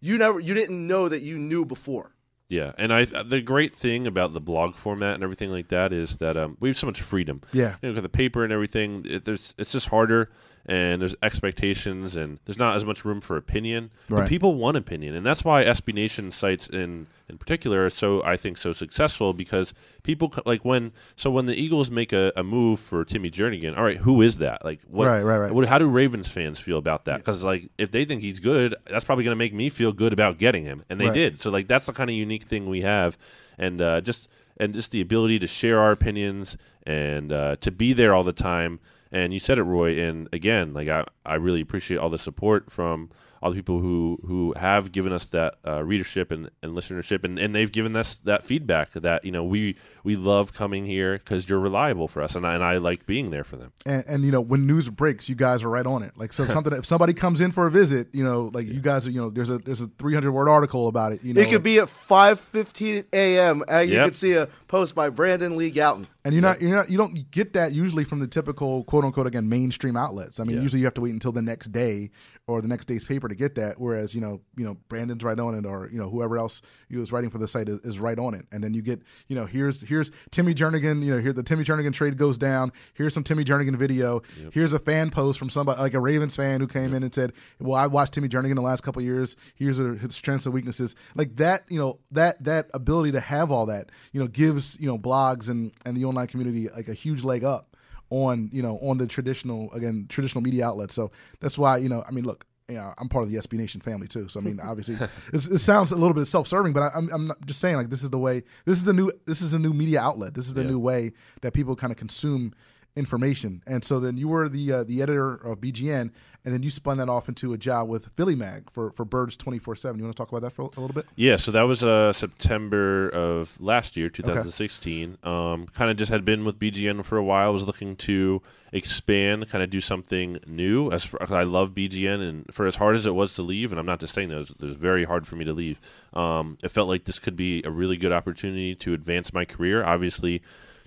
you never you didn't know that you knew before. Yeah, and I the great thing about the blog format and everything like that is that um, we have so much freedom. Yeah. you know, 'cause the paper and everything. It, there's it's just harder, and there's expectations, and there's not as much room for opinion. Right. But people want opinion, and that's why SB Nation sites in in particular are so I think so successful because people like when so when the Eagles make a, a move for Timmy Jernigan. All right, who is that? Like what? Right, right, right. What, how do Ravens fans feel about that? Because like if they think he's good, that's probably going to make me feel good about getting him, and they Right. did. So like that's the kind of unique thing we have, and uh, just and just the ability to share our opinions and uh, to be there all the time. And you said it, Roy. And again, like I, I really appreciate all the support from all the people who who have given us that uh, readership and, and listenership, and, and they've given us that feedback that you know we we love coming here because you're reliable for us, and I, and I like being there for them. and, and you know when news breaks you guys are right on it like so *laughs* something if somebody comes in for a visit you know like you guys are you know there's a there's a 300 word article about it you know It could be at five fifteen a.m. and you Yep. could see a post by Brandon Lee Gowton. And you're not you're not you don't get that usually from the typical quote unquote again mainstream outlets. I mean usually you have to wait until the next day or the next day's paper to get that whereas you know you know brandon's right on it or you know whoever else who was writing for the site is, is right on it. And then you get you know here's here's timmy jernigan you know here the timmy jernigan trade goes down. Here's some timmy jernigan video. Here's a fan post from somebody like a ravens fan who came in and said well i watched timmy jernigan the last couple of years. Here's a, his strengths and weaknesses. Like that you know that that ability to have all that you know gives you know blogs and and the online community like a huge leg up on you know on the traditional again traditional media outlets. So that's why you know I mean look. You know, I'm part of the SB Nation family too, so I mean, *laughs* obviously, it's, it sounds a little bit self-serving, but I, I'm, I'm not just saying like this is the way. This is the new. This is the new media outlet. This is the Yeah. new way that people kind of consume information. And so then you were the uh, the editor of BGN, and then you spun that off into a job with Philly Mag for for Birds twenty four seven. You want to talk about that for a little bit? Yeah, so that was uh, September of last year, 2016. Um, kind of just had been with BGN for a while. Was looking to expand, kind of do something new. As for, I love BGN, and for as hard as it was to leave, and I'm not just saying that, it was, it was very hard for me to leave. Um, it felt like this could be a really good opportunity to advance my career. Obviously,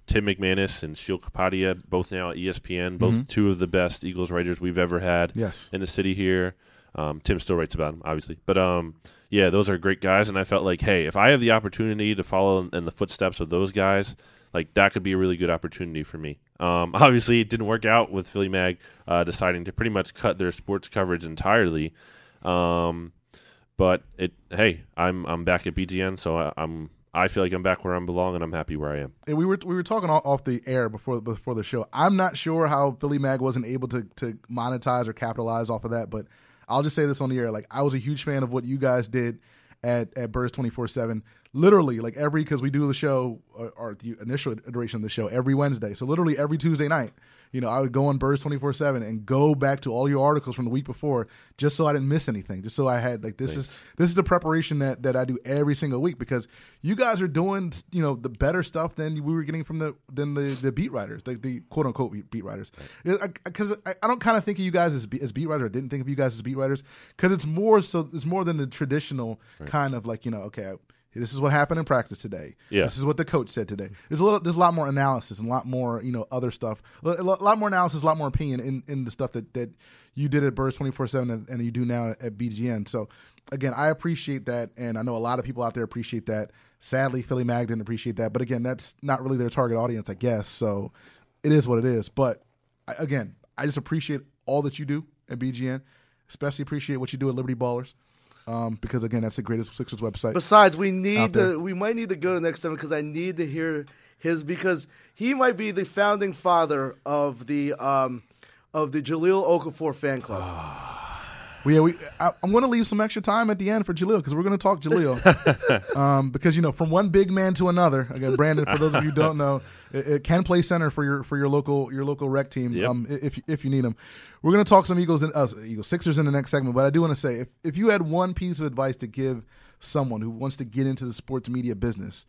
Tim McManus and Sheil Kapadia, both now at ESPN, both two of the best Eagles writers we've ever had Yes. in the city here. Um, Tim still writes about them, obviously, but um, yeah, those are great guys, and I felt like, hey, if I have the opportunity to follow in, in the footsteps of those guys, like that could be a really good opportunity for me. Um, *laughs* obviously, it didn't work out with Philly Mag uh, deciding to pretty much cut their sports coverage entirely. Um, but it, hey, I'm I'm back at BGN, so I, I'm I feel like I'm back where I belong, and I'm happy where I am. And we were we were talking off, the air before before the show. I'm not sure how Philly Mag wasn't able to to monetize or capitalize off of that, but I'll just say this on the air: like I was a huge fan of what you guys did at at Birds twenty four seven. Literally, like every because we do the show uh, or, or the initial iteration of the show every Wednesday. So literally every Tuesday night, you know, I would go on Birds twenty four seven and go back to all your articles from the week before, just so I didn't miss anything. Just so I had like this is this is the preparation that that I do every single week because you guys are doing you know the better stuff than we were getting from the than the the beat writers, like the quote unquote beat, writers. Because I, I don't kind of think of you guys as as beat writers. I didn't think of you guys as beat writers because it's more so it's more than the traditional kind of like you know okay. This is what happened in practice today. Yeah. This is what the coach said today. There's a little, there's a lot more analysis and a lot more, you know, other stuff. A lot more analysis, a lot more opinion in, in the stuff that, that you did at Birds 24 seven and, and you do now at BGN. So again, I appreciate that, and I know a lot of people out there appreciate that. Sadly, Philly Mag didn't appreciate that, but again, that's not really their target audience, I guess. So it is what it is. But I, again, I just appreciate all that you do at BGN. Especially appreciate what you do at Liberty Ballers. Um, because again, that's the greatest Sixers website. Besides, we need to. We might need to go to the next seven because I need to hear his because he might be the founding father of the um of the Jahlil Okafor fan club. Well, yeah, we. I, I'm going to leave some extra time at the end for Jahlil because we're going to talk Jahlil. *laughs* um, because you know, from one big man to another. Again, Brandon, for those of you who *laughs* don't know, it, it can play center for your for your local your local rec team. Yep. Um, if if you need them, we're going to talk some Eagles and uh, Eagles Sixers in the next segment. But I do want to say, if if you had one piece of advice to give someone who wants to get into the sports media business.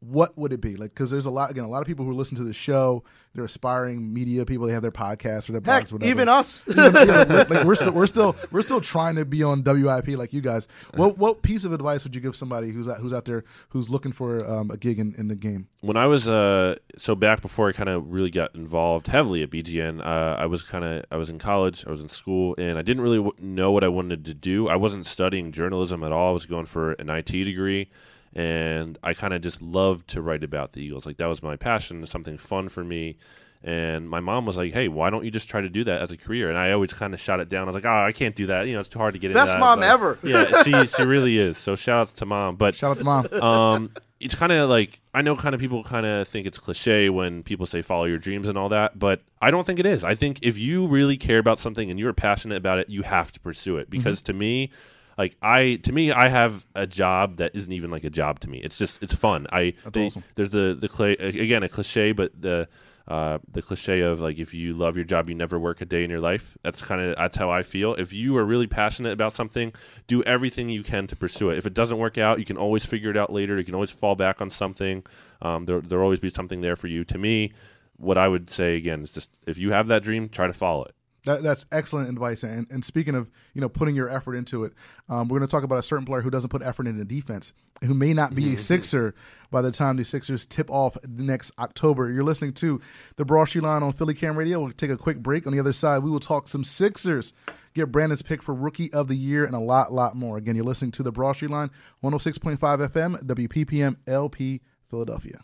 What would it be like? Because there's a lot again, a lot of people who listen to the show. They're aspiring media people. They have their podcasts or their Heck, blogs, or whatever even us. even, you know, like, like, we're still we're still we're still trying to be on WIP like you guys. What what piece of advice would you give somebody who's out, who's out there who's looking for um, a gig in, in the game? when I was uh so back before I kind of really got involved heavily at BGN, uh, I was kind of I was in college, I was in school, and I didn't really w- know what I wanted to do. I wasn't studying journalism at all. I was going for an IT degree, and I kind of just loved to write about the Eagles. Like that was my passion, something fun for me. And my mom was like, "Hey, why don't you just try to do that as a career?" And I always kind of shot it down. I was like, "Oh, I can't do that. You know, it's too hard to get into Best mom But- ever. *laughs* Yeah, she she really is. So shout outs to mom. But Shout out to mom. *laughs* um, it's kind of like I know kind of people kind of think it's cliche when people say follow your dreams and all that, but I don't think it is. I think if you really care about something and you're passionate about it, you have to pursue it because to me like I to me I have a job that isn't even like a job to me. It's just it's fun. I they- awesome. there's the the cla again a cliche but the uh, the cliche of like if you love your job you never work a day in your life. That's kind of that's how i feel. If you are really passionate about something do everything you can to pursue it. If it doesn't work out you can always figure it out later. You can always fall back on something. Um, there there'll always be something there for you. To me what i would say again is just if you have that dream try to follow it That, that's excellent advice. And, and speaking of you know putting your effort into it, um, we're going to talk about a certain player who doesn't put effort into defense, who may not be a Sixer by the time the Sixers tip off next October. You're listening to the Broad Street Line on Philly Cam Radio. We'll take a quick break. On the other side, we will talk some Sixers. Get Brandon's pick for Rookie of the Year and a lot, lot more. Again, you're listening to the Broad Street Line, 106.5 FM, WPPM LP Philadelphia.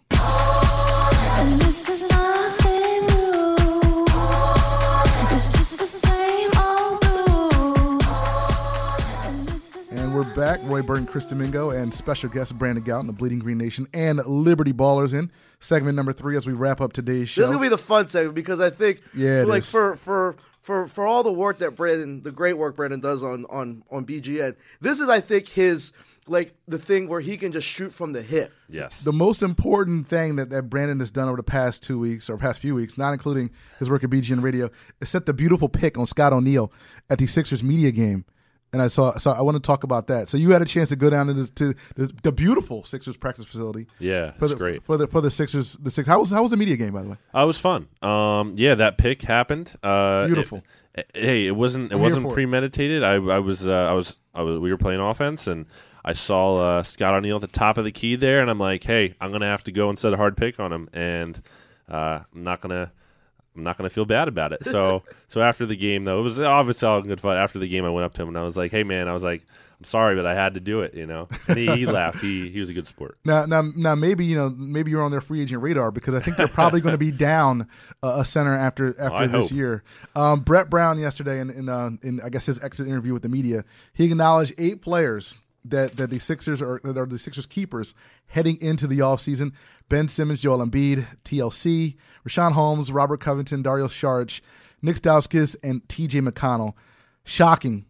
We're back. Roy Burton, Chris Domingo, and special guest Brandon Gout and the Bleeding Green Nation and Liberty Ballers in segment number three as we wrap up today's show. This is gonna be the fun segment because I think, Yeah, it like is. for for for for all the work that Brandon, the great work Brandon does on on on BGN. This is, I think, his like the thing where he can just shoot from the hip. Yes. the most important thing that, that Brandon has done over the past two weeks or past few weeks, not including his work at BGN Radio, is set the beautiful pick on Scott O'Neil at the Sixers media game. And I saw, so I want to talk about that. So you had a chance to go down to the, to the, the beautiful Sixers practice facility. Yeah, for it's the, great. for the for the Sixers. The six. How was how was the media game by the way? Uh, it was fun. Um, yeah, that pick happened. Uh, Beautiful. it- hey, it wasn't. It I'm wasn't for it. premeditated. I, I was. Uh, I was. I was. We were playing offense, and I saw uh, Scott O'Neil at the top of the key there, and I'm like, hey, I'm gonna have to go and set a hard pick on him, and uh, I'm not gonna. I'm not gonna feel bad about it. So, *laughs* so after the game, though, it was obviously all good fun. After the game, I went up to him and I was like, "Hey, man," I was like, "I'm sorry, but I had to do it," you know. And he, he laughed. He he was a good sport. Now, now, now, maybe you know, maybe you're on their free agent radar because I think they're probably going to be *laughs* down uh, a center after after I this hope. year. Um, Brett Brown yesterday in in, uh, in I guess his exit interview with the media, he acknowledged eight players that that the Sixers are that are the Sixers keepers heading into the offseason. Ben Simmons, Joel Embiid, TLC, Richaun Holmes, Robert Covington, Dario Saric, Nick Stauskas, and T.J. McConnell. Shocking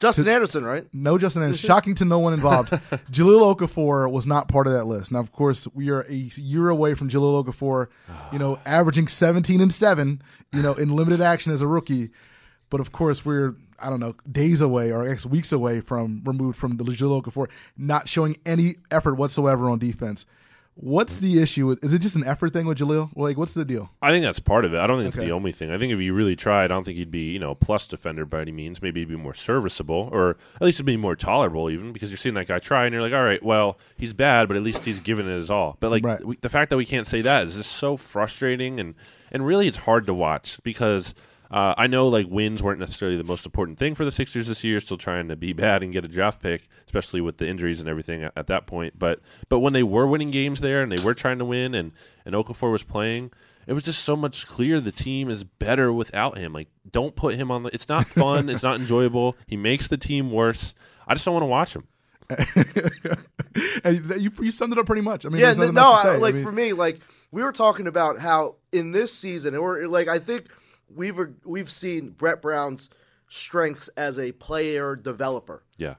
Justin Anderson, right? no Justin Anderson. Shocking to no one involved. *laughs* Jahlil Okafor was not part of that list. Now, of course, we are a year away from Jahlil Okafor, you know, ah. averaging 17 and 7, you know, in limited action as a rookie. But of course, we're, I don't know, days away or guess weeks away from removed from the Jahlil Okafor, not showing any effort whatsoever on defense. What's the issue? with Is it just an effort thing with Jahlil? Like, what's the deal? I think that's part of it. I don't think it's the only thing. I think if you really tried, I don't think he'd be, you know, plus defender by any means. Maybe he'd be more serviceable, or at least it'd be more tolerable, even because you're seeing that guy try, and you're like, all right, well, he's bad, but at least he's giving it his all. But like Right. we, the fact that we can't say that is just so frustrating, and and really it's hard to watch because. Uh, I know like wins weren't necessarily the most important thing for the Sixers this year. Still trying to be *laughs* bad and get a draft pick, especially with the injuries and everything at, at that point. But but when they were winning games there and they were trying to win and and Okafor was playing, it was just so much clear the team is better without him. Like, don't put him on the. It's not fun. it's not enjoyable. He makes the team worse. I just don't want to watch him. *laughs* And you, you summed it up pretty much. I mean, yeah, there's no, I- like I mean, for me, like we were talking about how in this season, or like I think we've we've seen Brett Brown's strengths as a player developer. Yeah,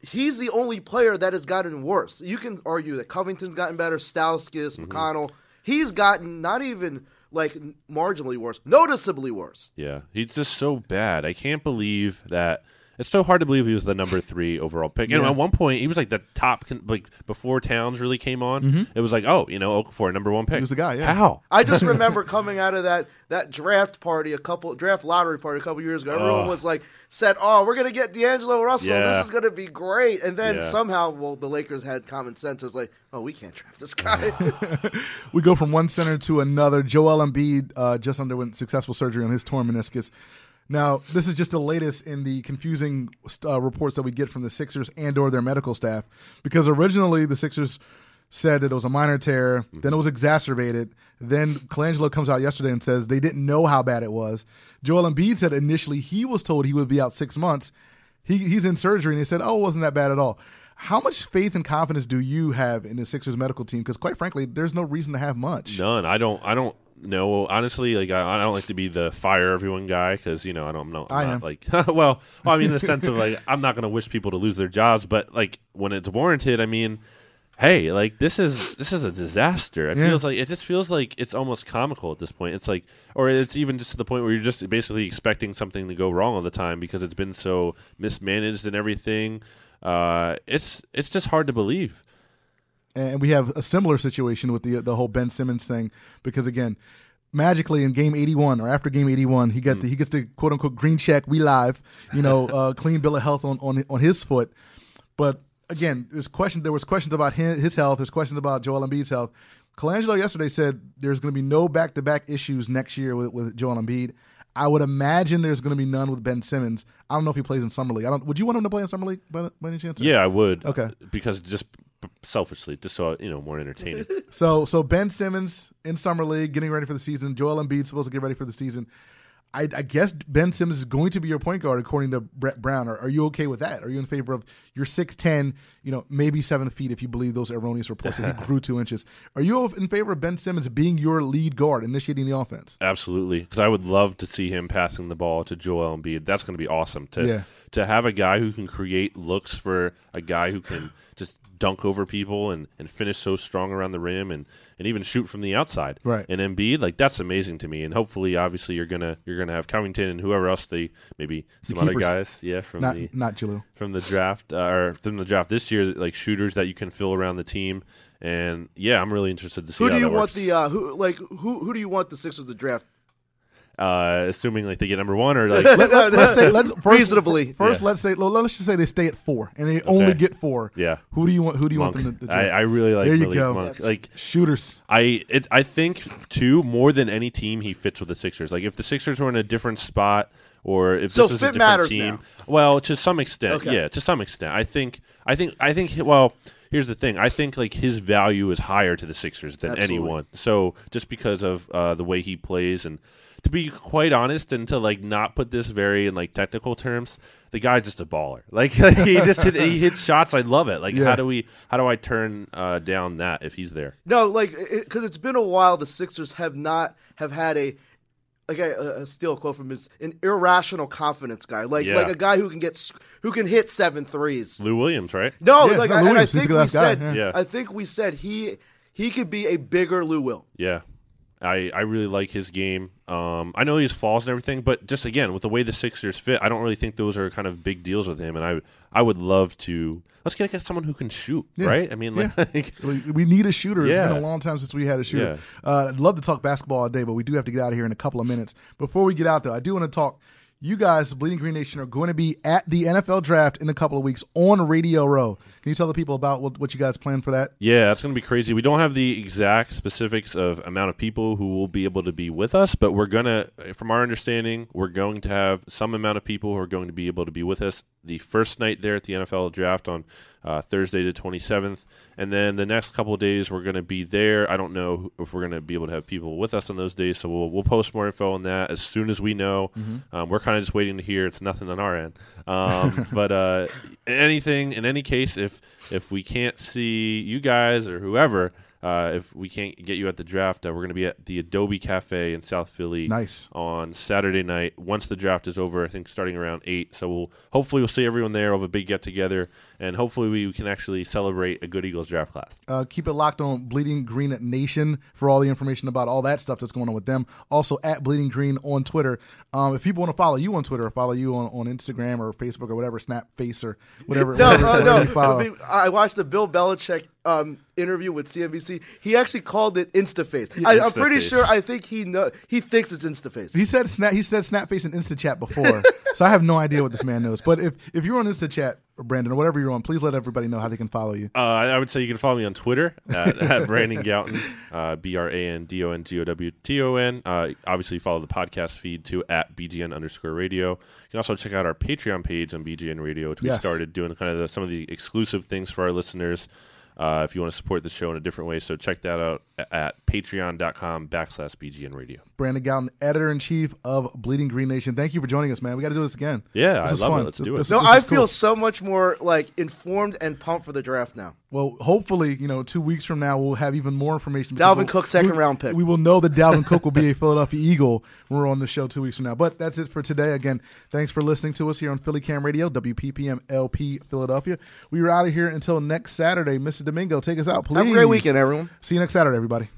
He's the only player that has gotten worse. You can argue that Covington's gotten better, Stauskas, Mm-hmm. McConnell. He's gotten not even like marginally worse, noticeably worse. yeah. He's just so bad. I can't believe that. It's so hard to believe he was the number three overall pick. And Yeah. at one point, he was like the top, con- like before Towns really came on. It was like, oh, you know, Okafor, number one pick. Mm-hmm. was the guy, yeah. How? I just *laughs* remember coming out of that that draft party, a couple draft lottery party a couple years ago. Everyone Ugh. was like, said, "Oh, we're gonna get D'Angelo Russell. Yeah. This is gonna be great." And then Yeah. somehow, well, the Lakers had common sense. It was like, "Oh, we can't draft this guy." *laughs* we go from one center to another. Joel Embiid uh, just underwent successful surgery on his torn meniscus. Now, this is just the latest in the confusing uh, reports that we get from the Sixers and or their medical staff, because originally the Sixers said that it was a minor tear, then it was exacerbated. Then Colangelo comes out yesterday and says they didn't know how bad it was. Joel Embiid said initially he was told he would be out six months. He, he's in surgery and he said, "Oh, it wasn't that bad at all." How much faith and confidence do you have in the Sixers medical team? Because quite frankly, there's no reason to have much. None. I don't. I don't know. Honestly, like I, I don't like to be the fire everyone guy because you know I don't know. I I'm am. like well, *laughs* well, I mean in the sense of like I'm not going to wish people to lose their jobs, but like when it's warranted, I mean, hey, like this is this is a disaster. It Yeah. feels like it just feels like it's almost comical at this point. It's like, or it's even just to the point where you're just basically expecting something to go wrong all the time because it's been so mismanaged and everything. Uh, it's it's just hard to believe. And we have a similar situation with the the whole Ben Simmons thing because again, magically in game 81 or after game 81, he got the, he gets the quote unquote green check, we live, you know, *laughs* uh, clean bill of health on on on his foot. But again, there's question there was questions about his, his health, there's questions about Joel Embiid's health. Colangelo yesterday said there's going to be no back to back issues next year with, with Joel Embiid. I would imagine there's going to be none with Ben Simmons. I don't know if he plays in summer league. I don't. Would you want him to play in summer league by, by any chance? Yeah, I would. Okay. because just selfishly, just so you know, more entertaining. *laughs* So so Ben Simmons in summer league getting ready for the season. Joel Embiid supposed to get ready for the season. I, I guess Ben Simmons is going to be your point guard according to Brett Brown. Are, are you okay with that? Are you in favor of your six ten, you know, maybe seven feet if you believe those erroneous reports that he *laughs* grew two inches? Are you in favor of Ben Simmons being your lead guard, initiating the offense? Absolutely, because I would love to see him passing the ball to Joel Embiid. That's going to be awesome to Yeah. to have a guy who can create looks for a guy who can just dunk over people and, and finish so strong around the rim and, and even shoot from the outside. Right. And Embiid, like that's amazing to me. And hopefully, obviously, you're gonna you're gonna have Covington and whoever else they maybe some other guys, yeah, from Not the not Jalou. from the draft uh, or from the draft this year, like shooters that you can fill around the team. And yeah, I'm really interested to see Who how do you that want works. the uh, who like who who do you want the Sixers to draft? Uh, assuming like they get number one or like *laughs* Let, us say let's *laughs* first, Reasonably. First, Yeah. let's say well, let's just say they stay at four and they only get four. Yeah. Who do you want? Who do you Monk. want them to? to I. I really like There you Malik go. Monk. Yes. Like Shooters. I it, I think too more than any team he fits with the Sixers. Like if the Sixers were in a different spot or if So this was a different matters team. now. Well, to some extent, Okay. yeah, to some extent. I think I think I think well, here's the thing. I think like his value is higher to the Sixers than Absolutely. anyone. So just because of uh, the way he plays and to be quite honest and to like not put this very in like technical terms, the guy's just a baller. *laughs* Like he just hit, he hits shots. I love it. Like Yeah. how do we how do I turn uh, down that if he's there? No, like because it, has been a while. The Sixers have not have had a like a, a steal quote from his an irrational confidence guy, like Yeah. like a guy who can get s- who can hit seven threes. Lou Williams, right? No, Yeah, like no, I, Lou and I Williams, he's a think good we ass guy, said yeah. Yeah. I think we said he he could be a bigger Lou Will. Yeah. I, I really like his game. Um, I know he's flaws and everything, but just again with the way the Sixers fit, I don't really think those are kind of big deals with him. And I I would love to let's get, get someone who can shoot, Yeah. right? I mean, *laughs* like, *laughs* We, we need a shooter. It's Yeah. been a long time since we had a shooter. Uh, I'd love to talk basketball all day, but we do have to get out of here in a couple of minutes. Before we get out, though, I do want to talk. You guys, Bleeding Green Nation, are going to be at the NFL Draft in a couple of weeks on Radio Row. Can you tell the people about what, what you guys plan for that? Yeah, it's going to be crazy. We don't have the exact specifics of amount of people who will be able to be with us, but we're going to, from our understanding, we're going to have some amount of people who are going to be able to be with us the first night there at the NFL draft on uh, Thursday the 27th. And then the next couple of days, we're going to be there. I don't know if we're going to be able to have people with us on those days, so we'll, we'll post more info on that as soon as we know. Um, we're kind of just waiting to hear. It's nothing on our end. Um, *laughs* but uh, anything, in any case, if if we can't see you guys or whoever, uh, if we can't get you at the draft, uh, we're going to be at the Adobe Cafe in South Philly Nice. on Saturday night. Once the draft is over, I think starting around eight. So we'll hopefully we'll see everyone there. We'll have a big get together, and hopefully we can actually celebrate a good Eagles draft class. Uh, keep it locked on Bleeding Green Nation for all the information about all that stuff that's going on with them. Also at Bleeding Green on Twitter. Um, if people want to follow you on Twitter or follow you on, on Instagram or Facebook or whatever, Snap Face or whatever. No, whatever, uh, whatever no. you follow. I I watched the Bill Belichick um, interview with CNBC. He actually called it InstaFace. I, I'm pretty sure. I think he know he thinks it's InstaFace. He said snap. He said Snapface and InstaChat before, *laughs* so I have no idea what this man knows. But if if you're on InstaChat, or Brandon, or whatever you're on, please let everybody know how they can follow you. Uh, I would say you can follow me on Twitter at, at *laughs* Brandon Gowton, uh, B R A N D O N G O W T O N. Uh, obviously, follow the podcast feed too at BGN underscore radio. You can also check out our Patreon page on BGN Radio, which we Yes. started doing kind of the, some of the exclusive things for our listeners. Uh, if you want to support the show in a different way, so check that out at patreon.com backslash BGN radio. Brandon Gowton, editor in chief of Bleeding Green Nation. Thank you for joining us, man. We got to do this again. Yeah, This I is love it. fun. Let's do it. This- no, this I is feel cool. so much more like informed and pumped for the draft now. Well, hopefully, you know, two weeks from now we'll have even more information. Dalvin We'll- Cook, second we- round pick. We will know that Dalvin Cook will be a *laughs* Philadelphia Eagle when we're on the show two weeks from now. But that's it for today. Again, thanks for listening to us here on Philly Cam Radio, WPPM LP Philadelphia. We are out of here until next Saturday. Mr. Domingo, take us out, please. Have a great weekend, everyone. See you next Saturday, everybody.